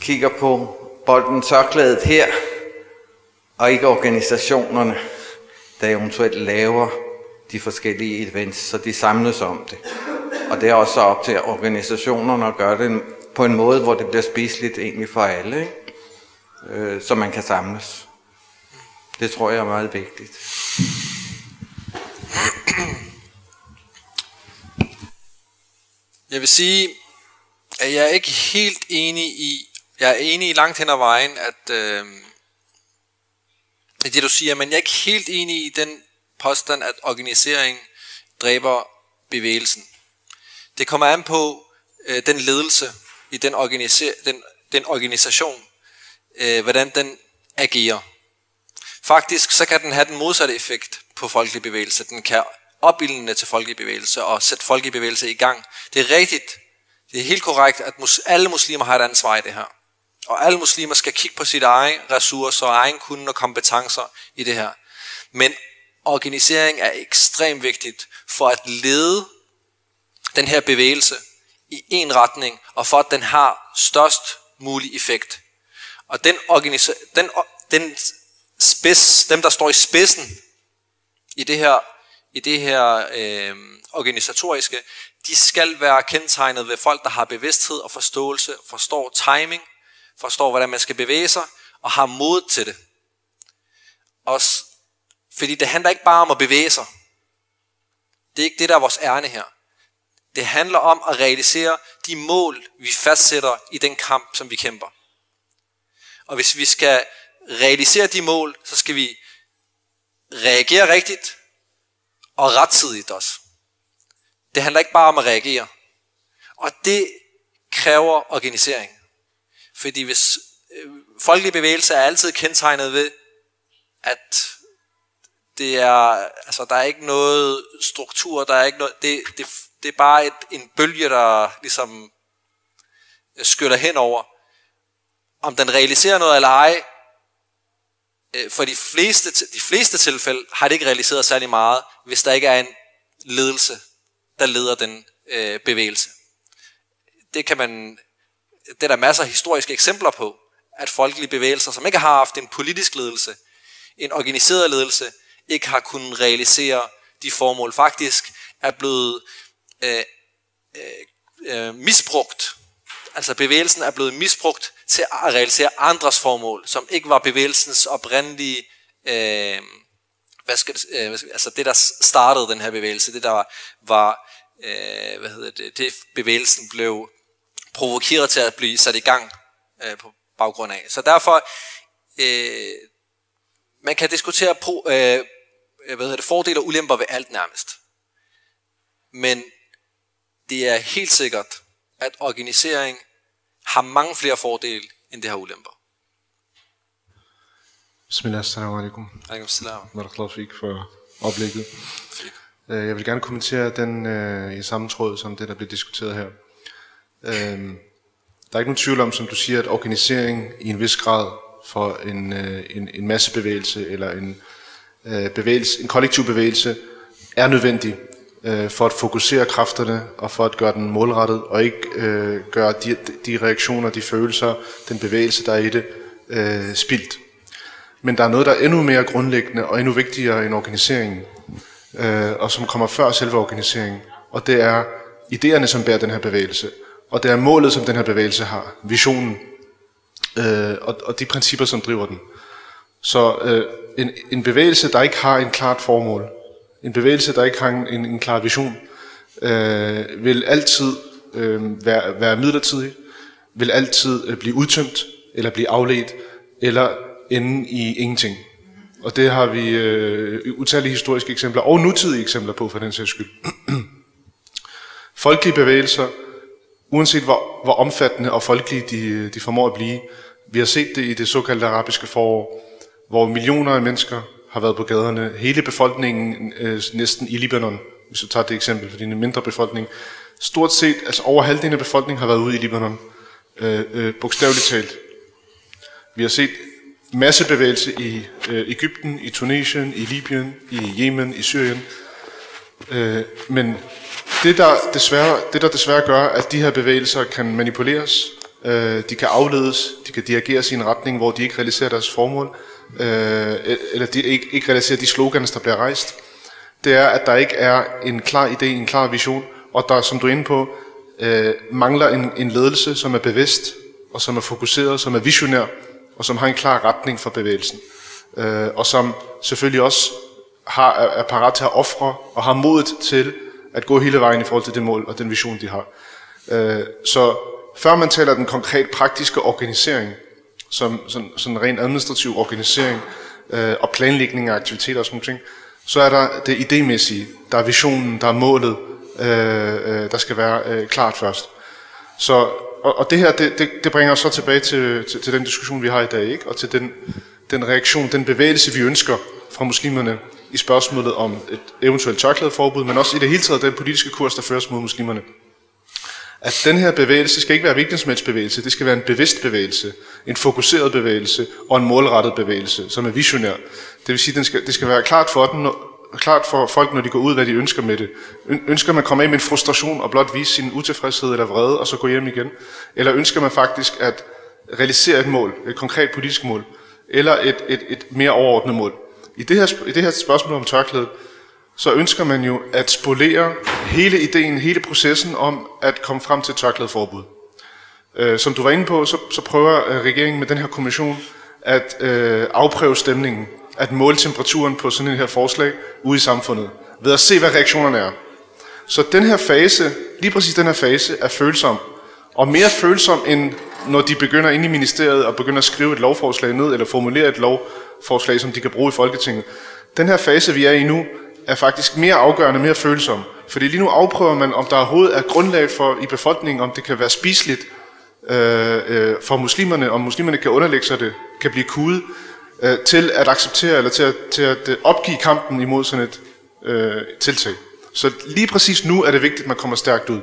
kigger på bolden tørklædet her, og ikke organisationerne, der eventuelt laver de forskellige events, så de samles om det. Og det er også op til organisationerne at gøre det på en måde, hvor det bliver spiseligt egentlig for alle, ikke? Øh, så man kan samles. Det tror jeg er meget vigtigt. Jeg vil sige, at jeg er ikke helt enig i, jeg er enig i langt hen ad vejen, at øh, det du siger, men jeg er ikke helt enig i den påstand, at organisering dræber bevægelsen. Det kommer an på øh, den ledelse i den, organiser, den, den organisation, øh, hvordan den agerer. Faktisk så kan den have den modsatte effekt på folkelig bevægelse. Den kan opildne til folkelig bevægelse og sætte folkelig bevægelse i gang. Det er rigtigt. Det er helt korrekt, at mus- alle muslimer har et ansvar i det her. Og alle muslimer skal kigge på sit egen ressourcer og egen kunde og kompetencer i det her. Men organisering er ekstremt vigtigt for at lede den her bevægelse i en retning, og for at den har størst mulig effekt. Og den, organisa- den, den spids, dem der står i spidsen i det her, i det her øh, organisatoriske, de skal være kendetegnet ved folk, der har bevidsthed og forståelse, forstår timing, forstår, hvordan man skal bevæge sig, og har mod til det. Også, fordi det handler ikke bare om at bevæge sig. Det er ikke det, der er vores ærne her. Det handler om at realisere de mål, vi fastsætter i den kamp, som vi kæmper. Og hvis vi skal realisere de mål, så skal vi reagere rigtigt og rettidigt også. Det handler ikke bare om at reagere. Og det kræver organisering. Fordi hvis øh, folkelig bevægelse er altid kendetegnet ved, at det er, altså der er ikke noget struktur, der er ikke noget, det, det, det er bare et, en bølge, der ligesom skyller henover. Om den realiserer noget eller ej, øh, for de fleste, de fleste tilfælde har det ikke realiseret særlig meget, hvis der ikke er en ledelse, der leder den øh, bevægelse. Det kan man, det er der masser af historiske eksempler på, at folkelige bevægelser, som ikke har haft en politisk ledelse, en organiseret ledelse, ikke har kunnet realisere de formål. Faktisk er blevet øh, øh, øh misbrugt. Altså bevægelsen er blevet misbrugt til at realisere andres formål, som ikke var bevægelsens oprindelige, øh, hvad skal det, øh, altså det der startede den her bevægelse, det der var, var øh, hvad hedder det, det bevægelsen blev provokeret til at blive sat i gang øh, på baggrund af. Så derfor, øh, man kan diskutere pro, øh, hvad hedder det, fordele og ulemper ved alt nærmest. Men det er helt sikkert, at organisering har mange flere fordele, end det har ulemper. Bismillah, assalamu alaikum. Alaikum salam. Barakallahu fik for oplægget. Øh, Jeg vil gerne kommentere den øh, i samme tråd som det, der bliver diskuteret her. Øh, der er ikke nogen tvivl om, som du siger, at organisering i en vis grad for en, øh, en, en massebevægelse eller en, øh, bevægelse, en kollektiv bevægelse er nødvendig øh, for at fokusere kræfterne og for at gøre den målrettet og ikke øh, gøre de, de reaktioner, de følelser, den bevægelse, der er i det, øh, spildt. Men der er noget, der er endnu mere grundlæggende og endnu vigtigere end organiseringen, øh, og som kommer før selve organiseringen, og det er idéerne, som bærer den her bevægelse, og det er målet, som den her bevægelse har, visionen, øh, og, og de principper, som driver den. Så øh, en, en bevægelse, der ikke har en klart formål, en bevægelse, der ikke har en, en, klar vision, øh, vil altid øh, være, være midlertidig, vil altid øh, blive udtømt, eller blive afledt, eller ende i ingenting. Og det har vi øh, utallige historiske eksempler, og nutidige eksempler på for den sags skyld. *clears throat* Folkelige bevægelser, uanset hvor, hvor omfattende og folkelige de, de formår at blive, vi har set det i det såkaldte arabiske forår, hvor millioner af mennesker har været på gaderne. Hele befolkningen øh, næsten i Libanon, hvis du tager det eksempel, fordi en mindre befolkning. Stort set, altså over halvdelen af befolkningen har været ude i Libanon. Øh, øh, bogstaveligt talt. Vi har set massebevægelse i øh, Ægypten, i Tunesien, i Libyen, i Yemen, i Syrien. Øh, men det der, desværre, det der desværre gør, at de her bevægelser kan manipuleres, øh, de kan afledes, de kan dirigeres i en retning, hvor de ikke realiserer deres formål, øh, eller de ikke, ikke realiserer de slogans, der bliver rejst, det er, at der ikke er en klar idé, en klar vision, og der, som du er inde på, øh, mangler en, en ledelse, som er bevidst, og som er fokuseret, som er visionær, og som har en klar retning for bevægelsen. Øh, og som selvfølgelig også har, er, er parat til at ofre, og har modet til at gå hele vejen i forhold til det mål og den vision, de har. Øh, så før man taler den konkret praktiske organisering, som sådan, sådan ren administrativ organisering øh, og planlægning af aktiviteter og sådan noget, så er der det idémæssige, der er visionen, der er målet, øh, øh, der skal være øh, klart først. Så, og, og det her, det, det, det bringer os så tilbage til, til, til den diskussion, vi har i dag, ikke? og til den, den reaktion, den bevægelse, vi ønsker fra muslimerne i spørgsmålet om et eventuelt tørklædeforbud, men også i det hele taget den politiske kurs, der føres mod muslimerne at den her bevægelse skal ikke være vigtighedsmændsbevægelse, det skal være en bevidst bevægelse, en fokuseret bevægelse og en målrettet bevægelse, som er visionær. Det vil sige, at skal, det skal være klart for, den, klart for folk, når de går ud, hvad de ønsker med det. Ønsker man at komme af med en frustration og blot vise sin utilfredshed eller vrede, og så gå hjem igen? Eller ønsker man faktisk at realisere et mål, et konkret politisk mål, eller et, et, et mere overordnet mål? I det, her, I det her spørgsmål om tørklædet, så ønsker man jo at spolere hele ideen, hele processen om at komme frem til tørklædeforbud. Øh, som du var inde på, så, så prøver øh, regeringen med den her kommission at øh, afprøve stemningen, at måle temperaturen på sådan en her forslag ude i samfundet, ved at se, hvad reaktionerne er. Så den her fase, lige præcis den her fase, er følsom. Og mere følsom, end når de begynder ind i ministeriet og begynder at skrive et lovforslag ned, eller formulere et lovforslag, som de kan bruge i Folketinget. Den her fase, vi er i nu, er faktisk mere afgørende, mere følsom. Fordi lige nu afprøver man, om der overhovedet er grundlag for i befolkningen, om det kan være spiseligt øh, øh, for muslimerne, om muslimerne kan underlægge sig det, kan blive kudet øh, til at acceptere, eller til at, til at øh, opgive kampen imod sådan et øh, tiltag. Så lige præcis nu er det vigtigt, at man kommer stærkt ud.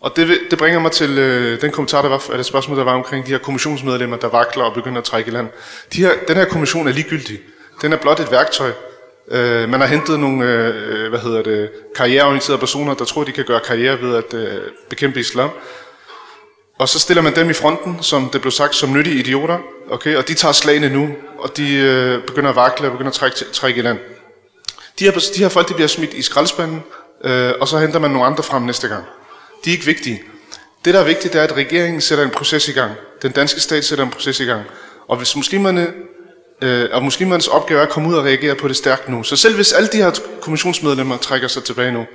Og det, det bringer mig til øh, den kommentar, der var, eller spørgsmål, der var omkring de her kommissionsmedlemmer, der vakler og begynder at trække i land. De her, den her kommission er ligegyldig. Den er blot et værktøj. Øh, man har hentet nogle øh, øh, hvad hedder det, karriereorienterede personer, der tror, de kan gøre karriere ved at øh, bekæmpe islam. Og så stiller man dem i fronten, som det blev sagt, som nyttige idioter. Okay? Og de tager slagene nu, og de øh, begynder at vakle og begynder at trække, trække i land. De her, de her folk de bliver smidt i skraldespanden, øh, og så henter man nogle andre frem næste gang. De er ikke vigtige. Det, der er vigtigt, det er, at regeringen sætter en proces i gang. Den danske stat sætter en proces i gang. Og hvis muslimerne, øh, og muslimernes opgave er at komme ud og reagere på det stærkt nu. Så selv hvis alle de her kommissionsmedlemmer trækker sig tilbage nu,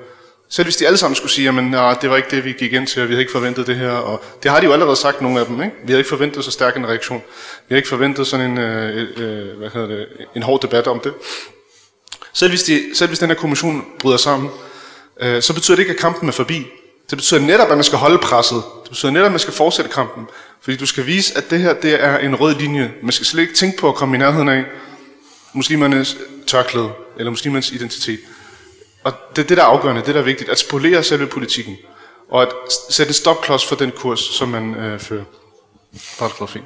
selv hvis de alle sammen skulle sige, at nah, det var ikke det, vi gik ind til, og vi havde ikke forventet det her. Og det har de jo allerede sagt, nogle af dem. Ikke? Vi havde ikke forventet så stærk en reaktion. Vi havde ikke forventet sådan en, øh, øh, hvad hedder det, en hård debat om det. Selv hvis, de, selv hvis den her kommission bryder sammen, øh, så betyder det ikke, at kampen er forbi. Det betyder netop, at man skal holde presset. Det betyder netop, at man skal fortsætte kampen. Fordi du skal vise, at det her det er en rød linje. Man skal slet ikke tænke på at komme i nærheden af muslimernes tørklæde, eller muslimernes identitet. Og det er det, der er afgørende, det der er vigtigt, at spolere selve politikken, og at sætte en stopklods for den kurs, som man øh, fører. Barakallah fik.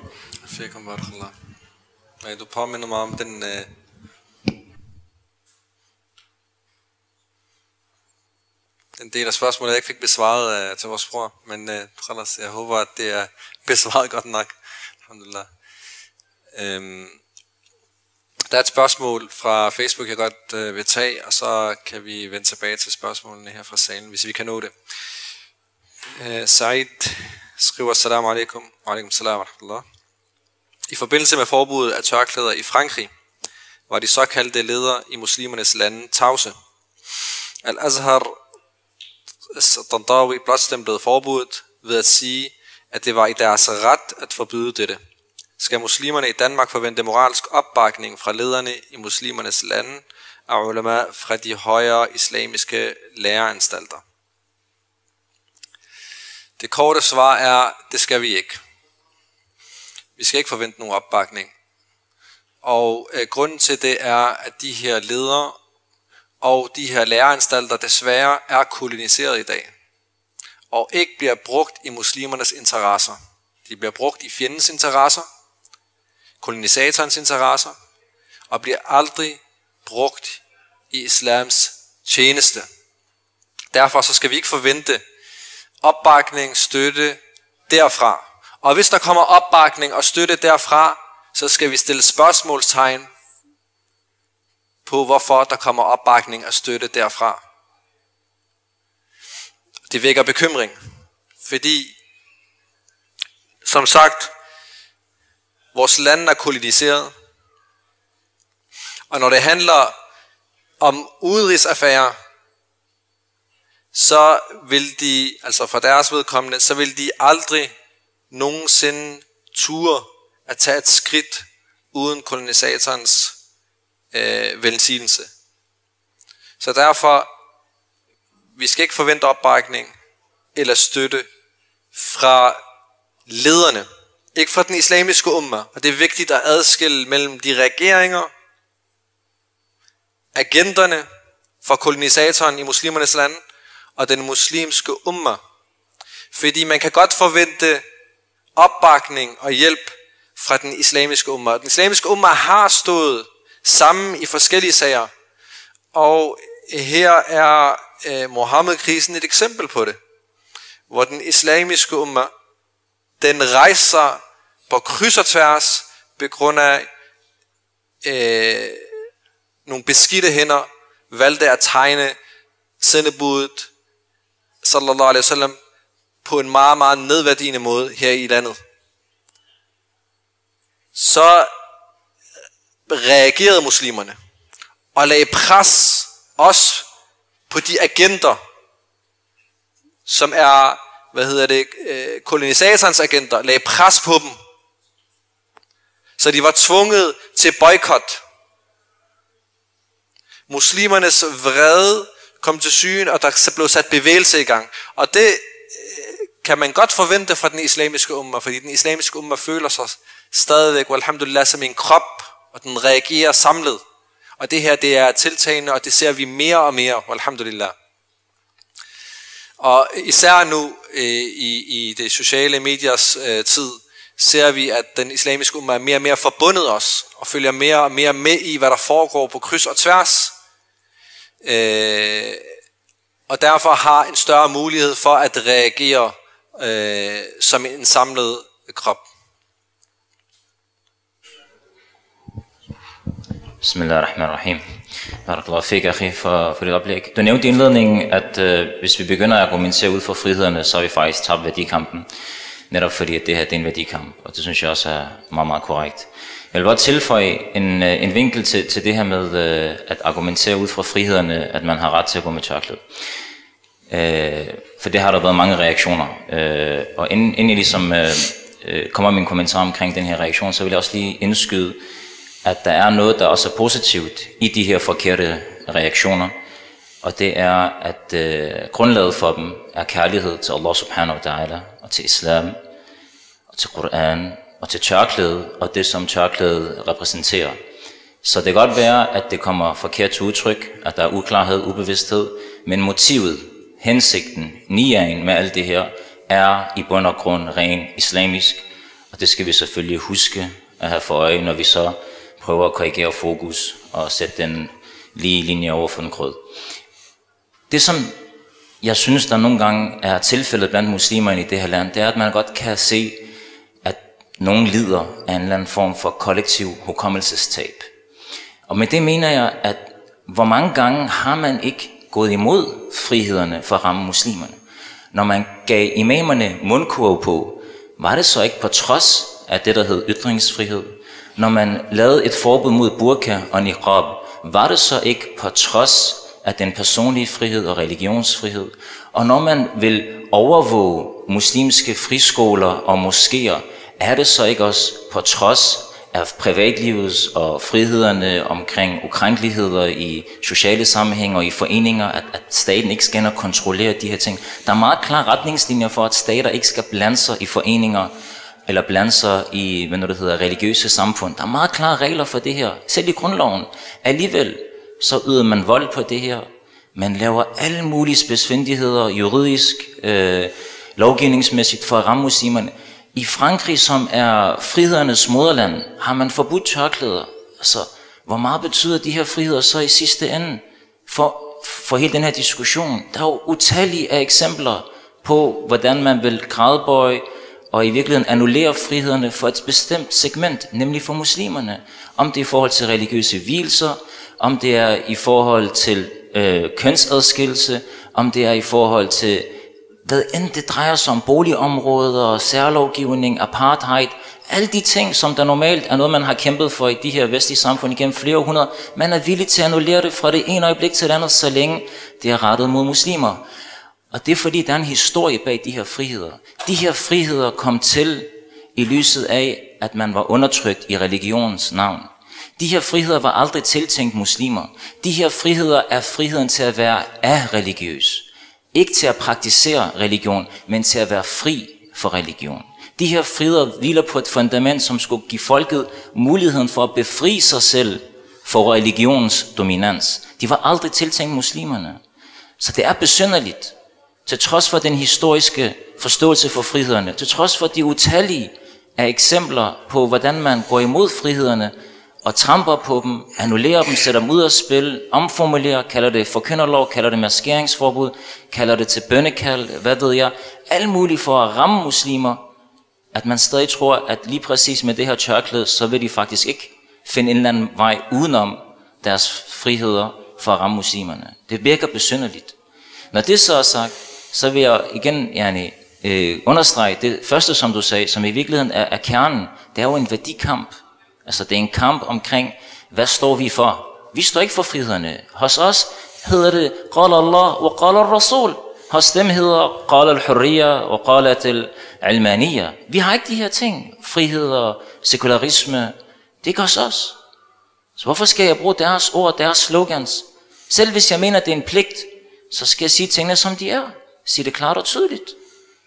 Fikum barakallah. Du påminner mig om den, øh, den del af spørgsmålet, jeg ikke fik besvaret uh, til vores bror, men øh, jeg håber, at det er *laughs* besvaret godt nok. Alhamdulillah. Øhm, der er et spørgsmål fra Facebook, jeg godt øh, vil tage, og så kan vi vende tilbage til spørgsmålene her fra salen, hvis vi kan nå det. Øh, Said skriver, Salam alaikum, wa alaikum salam wa I forbindelse med forbuddet af tørklæder i Frankrig, var de såkaldte ledere i muslimernes lande tavse. Al-Azhar Tantawi blotstemplede forbuddet ved at sige, at det var i deres ret at forbyde dette skal muslimerne i Danmark forvente moralsk opbakning fra lederne i muslimernes lande og ulema fra de højere islamiske læreanstalter. Det korte svar er, det skal vi ikke. Vi skal ikke forvente nogen opbakning. Og øh, grunden til det er, at de her ledere og de her læreanstalter desværre er koloniseret i dag. Og ikke bliver brugt i muslimernes interesser. De bliver brugt i fjendens interesser, kolonisatorens interesser og bliver aldrig brugt i islams tjeneste. Derfor så skal vi ikke forvente opbakning, støtte derfra. Og hvis der kommer opbakning og støtte derfra, så skal vi stille spørgsmålstegn på, hvorfor der kommer opbakning og støtte derfra. Det vækker bekymring, fordi som sagt, Vores land er koloniseret. Og når det handler om udenrigsaffærer, så vil de, altså for deres vedkommende, så vil de aldrig nogensinde ture at tage et skridt uden kolonisatorens øh, velsignelse. Så derfor, vi skal ikke forvente opbakning eller støtte fra lederne ikke fra den islamiske umma. Og det er vigtigt at adskille mellem de regeringer, agenterne for kolonisatoren i muslimernes land, og den muslimske umma. Fordi man kan godt forvente opbakning og hjælp fra den islamiske umma. Den islamiske umma har stået sammen i forskellige sager. Og her er øh, Mohammed-krisen et eksempel på det. Hvor den islamiske umma, den rejser på kryds og tværs på grund af øh, nogle beskidte hænder valgte at tegne sendebuddet sallallahu alaihi wasallam på en meget, meget nedværdigende måde her i landet. Så reagerede muslimerne og lagde pres også på de agenter, som er, hvad hedder det, øh, kolonisatorens agenter, lagde pres på dem så de var tvunget til boykot. Muslimernes vrede kom til syne, og der blev sat bevægelse i gang. Og det øh, kan man godt forvente fra den islamiske umma, fordi den islamiske umma føler sig stadigvæk, alhamdulillah, som en krop, og den reagerer samlet. Og det her, det er tiltagende, og det ser vi mere og mere, alhamdulillah. Og især nu øh, i, i det sociale mediers øh, tid, ser vi, at den islamiske umma er mere og mere forbundet os, og følger mere og mere med i, hvad der foregår på kryds og tværs. Øh, og derfor har en større mulighed for at reagere øh, som en samlet krop. Bismillahirrahmanirrahim. Barakallahu fik, akhi, for, for dit oplæg. Du nævnte i indledningen, at øh, hvis vi begynder at argumentere ud for frihederne, så har vi faktisk tabt værdikampen. Netop fordi, at det her det er en værdikamp, og det synes jeg også er meget, meget korrekt. Jeg vil godt tilføje en, øh, en vinkel til, til det her med øh, at argumentere ud fra frihederne, at man har ret til at gå med tørklæde. Øh, for det har der været mange reaktioner. Øh, og inden, inden jeg ligesom øh, øh, kommer min kommentar omkring den her reaktion, så vil jeg også lige indskyde, at der er noget, der også er positivt i de her forkerte reaktioner. Og det er, at øh, grundlaget for dem er kærlighed til Allah subhanahu wa ta'ala, og til islam, og til Koran, og til tørklædet, og det som tørklædet repræsenterer. Så det kan godt være, at det kommer forkert til udtryk, at der er uklarhed, ubevidsthed, men motivet, hensigten, niaen med alt det her, er i bund og grund ren islamisk, og det skal vi selvfølgelig huske at have for øje, når vi så prøver at korrigere fokus og sætte den lige linje over for den grød. Det som jeg synes, der nogle gange er tilfældet blandt muslimerne i det her land, det er, at man godt kan se, at nogen lider af en eller anden form for kollektiv hukommelsestab. Og med det mener jeg, at hvor mange gange har man ikke gået imod frihederne for at ramme muslimerne? Når man gav imamerne mundkurv på, var det så ikke på trods af det, der hed ytringsfrihed? Når man lavede et forbud mod burka og niqab, var det så ikke på trods af den personlige frihed og religionsfrihed? Og når man vil overvåge muslimske friskoler og moskéer, er det så ikke også på trods af privatlivets og frihederne omkring ukrænkeligheder i sociale sammenhæng og i foreninger, at, at staten ikke skal kontrollere de her ting. Der er meget klare retningslinjer for, at stater ikke skal blande sig i foreninger, eller blande sig i, hvad nu det hedder, religiøse samfund. Der er meget klare regler for det her, selv i grundloven. Alligevel så yder man vold på det her. Man laver alle mulige spidsfindigheder, juridisk, øh, lovgivningsmæssigt for at ramme muslimerne. I Frankrig, som er frihedernes moderland, har man forbudt tørklæder. Altså, hvor meget betyder de her friheder så i sidste ende for, for hele den her diskussion? Der er jo utallige af eksempler på, hvordan man vil gradbøje og i virkeligheden annullere frihederne for et bestemt segment, nemlig for muslimerne. Om det er i forhold til religiøse hvilser, om det er i forhold til øh, kønsadskillelse, om det er i forhold til, hvad end det drejer sig om boligområder, særlovgivning, apartheid, alle de ting, som der normalt er noget, man har kæmpet for i de her vestlige samfund igennem flere århundreder, man er villig til at annullere det fra det ene øjeblik til det andet, så længe det er rettet mod muslimer. Og det er fordi, der er en historie bag de her friheder. De her friheder kom til i lyset af, at man var undertrykt i religionens navn. De her friheder var aldrig tiltænkt muslimer. De her friheder er friheden til at være af religiøs. Ikke til at praktisere religion, men til at være fri for religion. De her friheder hviler på et fundament, som skulle give folket muligheden for at befri sig selv for religionens dominans. De var aldrig tiltænkt muslimerne. Så det er besynderligt, til trods for den historiske forståelse for frihederne, til trods for de utallige af eksempler på, hvordan man går imod frihederne og tramper på dem, annullerer dem, sætter dem ud af spil, omformulerer, kalder det forkynderlov, kalder det maskeringsforbud, kalder det til bønnekald, hvad ved jeg, alt muligt for at ramme muslimer, at man stadig tror, at lige præcis med det her tørklæde, så vil de faktisk ikke finde en eller anden vej udenom deres friheder for at ramme muslimerne. Det virker besynderligt. Når det så er sagt, så vil jeg igen yani, øh, understrege det første, som du sagde, som i virkeligheden er, er kernen. Det er jo en værdikamp. Altså det er en kamp omkring, hvad står vi for? Vi står ikke for frihederne. Hos os hedder det, Qala Allah og Qala Rasul. Hos dem hedder Qala al-Hurriya og Qala al-Almaniya. Vi har ikke de her ting. Frihed og sekularisme. Det er ikke hos os. Så hvorfor skal jeg bruge deres ord, og deres slogans? Selv hvis jeg mener, det er en pligt, så skal jeg sige tingene, som de er. Sig det klart og tydeligt.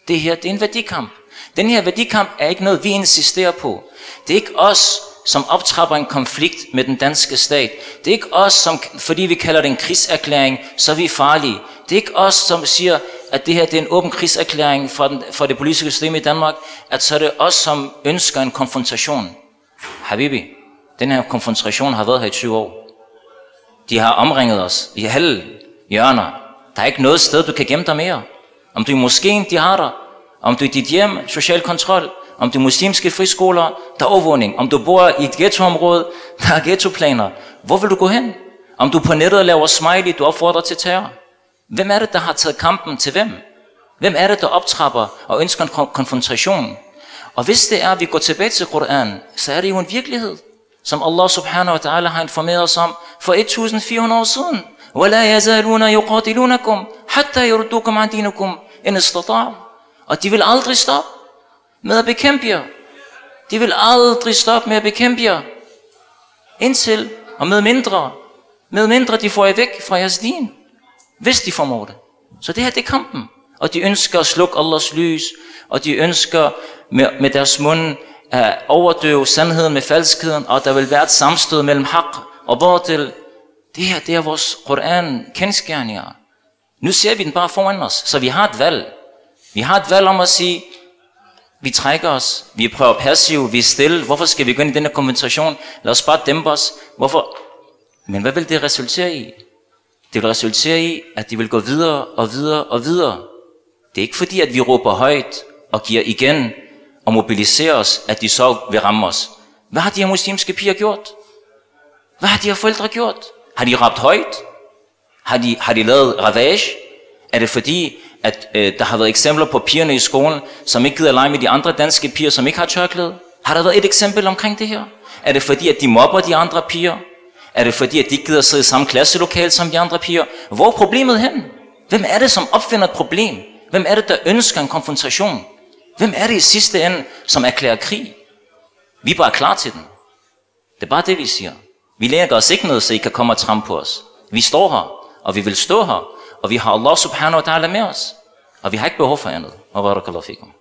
Det her, det er en værdikamp. Den her værdikamp er ikke noget, vi insisterer på. Det er ikke os, som optrapper en konflikt med den danske stat. Det er ikke os, som, fordi vi kalder det en krigserklæring, så er vi farlige. Det er ikke os, som siger, at det her det er en åben krigserklæring for, den, for det politiske system i Danmark, at så er det os, som ønsker en konfrontation. Habibi, den her konfrontation har været her i 20 år. De har omringet os i halve hjørner. Der er ikke noget sted, du kan gemme dig mere. Om du er i moskeen, de har dig. Om du er i dit hjem, social kontrol. Om du er muslimske friskoler, der er overvågning. Om du bor i et ghettoområde, der er ghettoplaner. Hvor vil du gå hen? Om du på nettet laver smiley, du opfordrer til terror. Hvem er det, der har taget kampen til hvem? Hvem er det, der optrapper og ønsker en konfrontation? Og hvis det er, at vi går tilbage til Koranen, så er det jo en virkelighed, som Allah subhanahu wa ta'ala har informeret os om for 1400 år siden. وَلَا يَزَالُونَ يُقَاتِلُونَكُمْ حَتَّى يُرُدُّكُمْ عَنْ دِينُكُمْ إِنْ اسْتَطَعُوا Og de vil aldrig stoppe med at bekæmpe jer. De vil aldrig stoppe med at bekæmpe jer. Indtil og med mindre, med mindre de får jer væk fra jeres din. Hvis de formår det. Så det her det er kampen. Og de ønsker at slukke Allahs lys. Og de ønsker med, med deres mund at overdøve sandheden med falskheden. Og der vil være et samstød mellem haq og batil. det her, det er vores Koran kendskærninger. Nu ser vi den bare foran os, så vi har et valg. Vi har et valg om at sige, vi trækker os, vi prøver passiv, vi er stille. Hvorfor skal vi gå ind i den her konfrontation? Lad os bare dæmpe os. Hvorfor? Men hvad vil det resultere i? Det vil resultere i, at de vil gå videre og videre og videre. Det er ikke fordi, at vi råber højt og giver igen og mobiliserer os, at de så vil ramme os. Hvad har de her muslimske piger gjort? Hvad har de her forældre gjort? Har de råbt højt? Har de, har de lavet ravage? Er det fordi, at øh, der har været eksempler på pigerne i skolen, som ikke gider lege med de andre danske piger, som ikke har tørklæde? Har der været et eksempel omkring det her? Er det fordi, at de mobber de andre piger? Er det fordi, at de ikke gider sidde i samme klasselokale som de andre piger? Hvor er problemet hen? Hvem er det, som opfinder et problem? Hvem er det, der ønsker en konfrontation? Hvem er det i sidste ende, som erklærer krig? Vi er bare klar til den. Det er bare det, vi siger. Vi lægger os ikke noget, så I kan komme og trampe på os. Vi står her, og vi vil stå her, og vi har Allah subhanahu wa ta'ala med os. Og vi har ikke behov for andet. Og barakallahu fikum.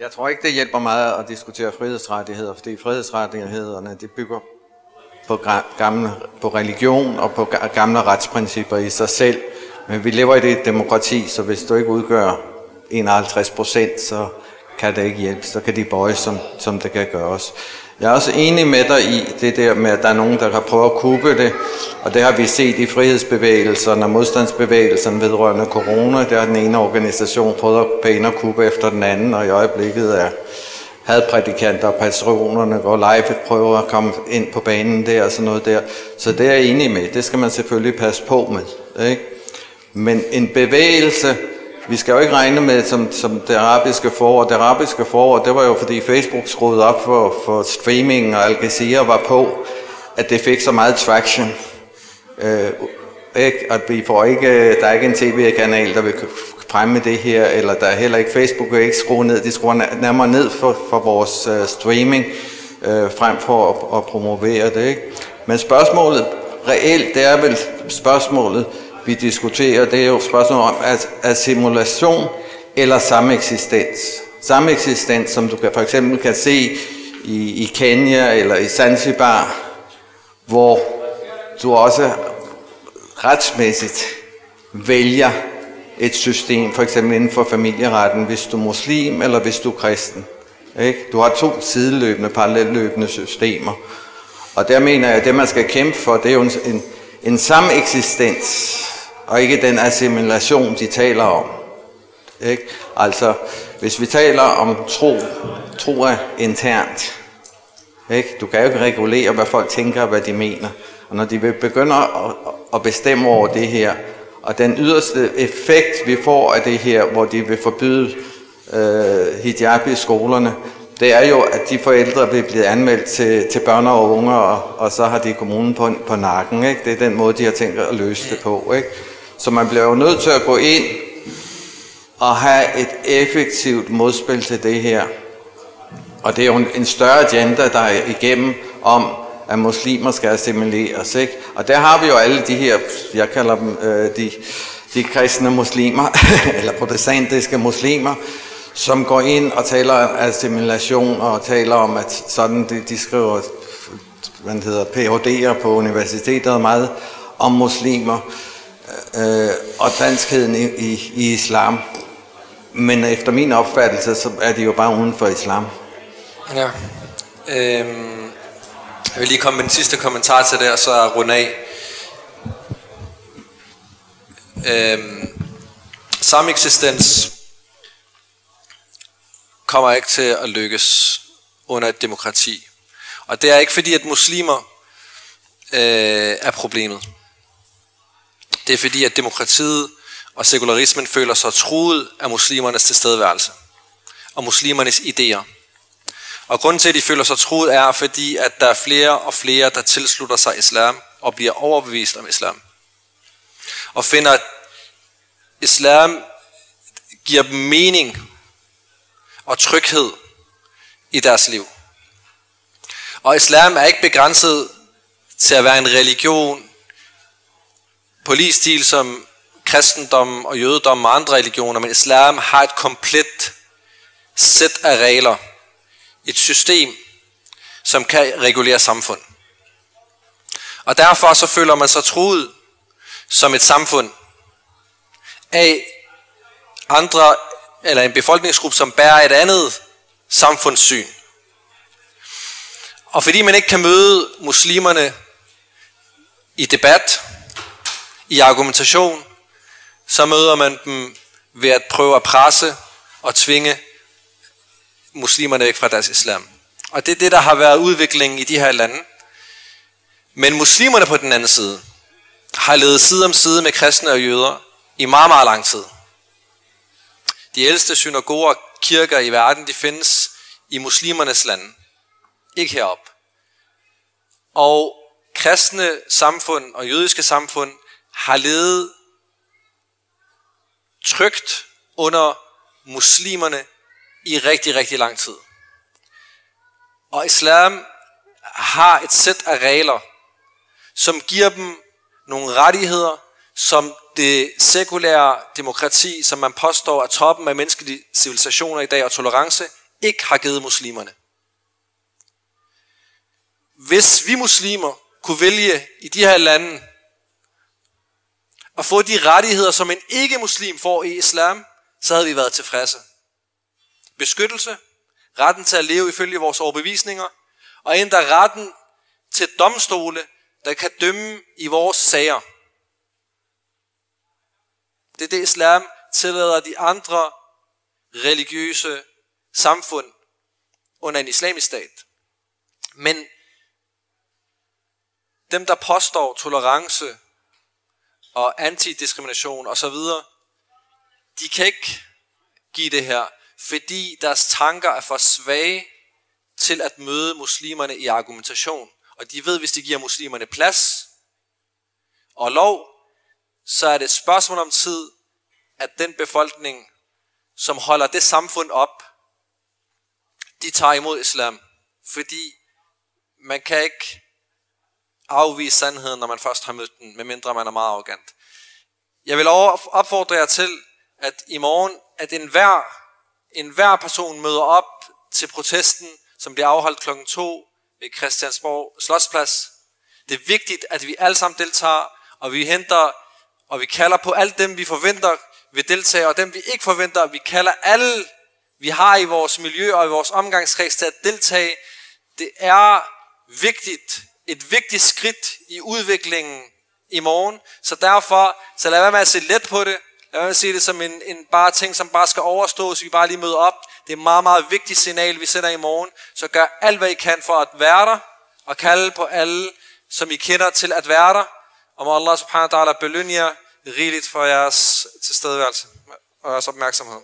Jeg tror ikke, det hjælper meget at diskutere frihedsrettigheder, fordi frihedsrettighederne de bygger på, gamle, på religion og på gamle retsprincipper i sig selv. Men vi lever i det demokrati, så hvis du ikke udgør 51 procent, så kan det ikke hjælpe. Så kan de bøje, som, som det kan gøres. Jeg er også enig med dig i det der med, at der er nogen, der har prøvet at kuppe det, og det har vi set i frihedsbevægelserne og modstandsbevægelserne vedrørende corona. Der har den ene organisation prøvet at pæne og kuppe efter den anden, og i øjeblikket er hadprædikanter og patronerne går live prøver at komme ind på banen der og sådan noget der. Så det er jeg enig med. Det skal man selvfølgelig passe på med. Ikke? Men en bevægelse, vi skal jo ikke regne med, som, som det arabiske forår. Det arabiske forår, det var jo fordi Facebook skruede op for, for streaming, og Al Jazeera var på, at det fik så meget traction. Øh, ikke? At vi får ikke, der er ikke en tv-kanal, der vil fremme det her, eller der er heller ikke Facebook, vil ikke skrue ned, de skruer nærmere ned for, for vores uh, streaming, uh, frem for at, at promovere det. Ikke? Men spørgsmålet reelt, det er vel spørgsmålet, vi diskuterer, det er jo spørgsmålet om at, at simulation eller sameksistens. Sameksistens, som du kan, for eksempel kan se i, i Kenya eller i Zanzibar, hvor du også retsmæssigt vælger et system, for eksempel inden for familieretten, hvis du er muslim eller hvis du er kristen. Ikke? Du har to sideløbende, parallelløbende systemer. Og der mener jeg, at det man skal kæmpe for, det er jo en, en, en sameksistens og ikke den assimilation, de taler om. Ikke? Altså, hvis vi taler om tro, tro er internt. Ikke? Du kan jo ikke regulere, hvad folk tænker og hvad de mener. Og når de vil at, at bestemme over det her, og den yderste effekt, vi får af det her, hvor de vil forbyde øh, hijab i skolerne, det er jo, at de forældre vil blive anmeldt til, til børn og unge, og, og så har de kommunen på, på nakken. Ikke? Det er den måde, de har tænkt at løse det på. Ikke? Så man bliver jo nødt til at gå ind og have et effektivt modspil til det her. Og det er jo en, større agenda, der er igennem om, at muslimer skal assimileres. Ikke? Og der har vi jo alle de her, jeg kalder dem øh, de, de kristne muslimer, *laughs* eller protestantiske muslimer, som går ind og taler om assimilation og taler om, at sådan de, de skriver hvad hedder, Ph.D.'er på universitetet meget om muslimer øh, og danskheden i, i, i islam. Men efter min opfattelse, så er de jo bare uden for islam. Ja. Øhm, jeg vil lige komme med den sidste kommentar til det, og så runde af. Øhm, sameksistens kommer ikke til at lykkes under et demokrati. Og det er ikke fordi, at muslimer øh, er problemet. Det er fordi, at demokratiet og sekularismen føler sig truet af muslimernes tilstedeværelse og muslimernes idéer. Og grunden til, at de føler sig truet, er fordi, at der er flere og flere, der tilslutter sig islam og bliver overbevist om islam. Og finder, at islam giver dem mening og tryghed i deres liv. Og islam er ikke begrænset til at være en religion på lige stil som kristendom og jødedom og andre religioner, men islam har et komplet sæt af regler, et system, som kan regulere samfund. Og derfor så føler man sig truet som et samfund af andre, eller en befolkningsgruppe, som bærer et andet samfundssyn. Og fordi man ikke kan møde muslimerne i debat, i argumentation, så møder man dem ved at prøve at presse og tvinge muslimerne væk fra deres islam. Og det er det, der har været udviklingen i de her lande. Men muslimerne på den anden side har levet side om side med kristne og jøder i meget, meget lang tid. De ældste synagoger og kirker i verden, de findes i muslimernes lande. Ikke herop. Og kristne samfund og jødiske samfund har levet trygt under muslimerne i rigtig, rigtig lang tid. Og islam har et sæt af regler, som giver dem nogle rettigheder, som det sekulære demokrati, som man påstår er toppen af menneskelige civilisationer i dag og tolerance, ikke har givet muslimerne. Hvis vi muslimer kunne vælge i de her lande og få de rettigheder, som en ikke-muslim får i islam, så havde vi været tilfredse. Beskyttelse, retten til at leve ifølge vores overbevisninger, og endda retten til domstole, der kan dømme i vores sager. Det er det, islam tillader de andre religiøse samfund under en islamisk stat. Men dem, der påstår tolerance og antidiskrimination og så videre, de kan ikke give det her, fordi deres tanker er for svage til at møde muslimerne i argumentation. Og de ved, hvis de giver muslimerne plads og lov, så er det et spørgsmål om tid, at den befolkning, som holder det samfund op, de tager imod islam. Fordi man kan ikke afvise sandheden, når man først har mødt den, medmindre man er meget arrogant. Jeg vil opfordre jer til, at i morgen, at enhver, enhver person møder op til protesten, som bliver afholdt klokken 2 ved Christiansborg Slotsplads. Det er vigtigt, at vi alle sammen deltager, og vi henter, og vi kalder på alt dem, vi forventer vil deltage, og dem, vi ikke forventer, vi kalder alle, vi har i vores miljø og i vores omgangskreds til at deltage. Det er vigtigt, et vigtigt skridt i udviklingen i morgen. Så derfor, så lad være med at se let på det. Lad være med at se det som en, en bare ting, som bare skal overstås, vi bare lige møder op. Det er et meget, meget vigtigt signal, vi sender i morgen. Så gør alt, hvad I kan for at være der, og kalde på alle, som I kender til at være der. Og må Allah subhanahu wa ta'ala belønne jer rigeligt for jeres tilstedeværelse og jeres opmærksomhed.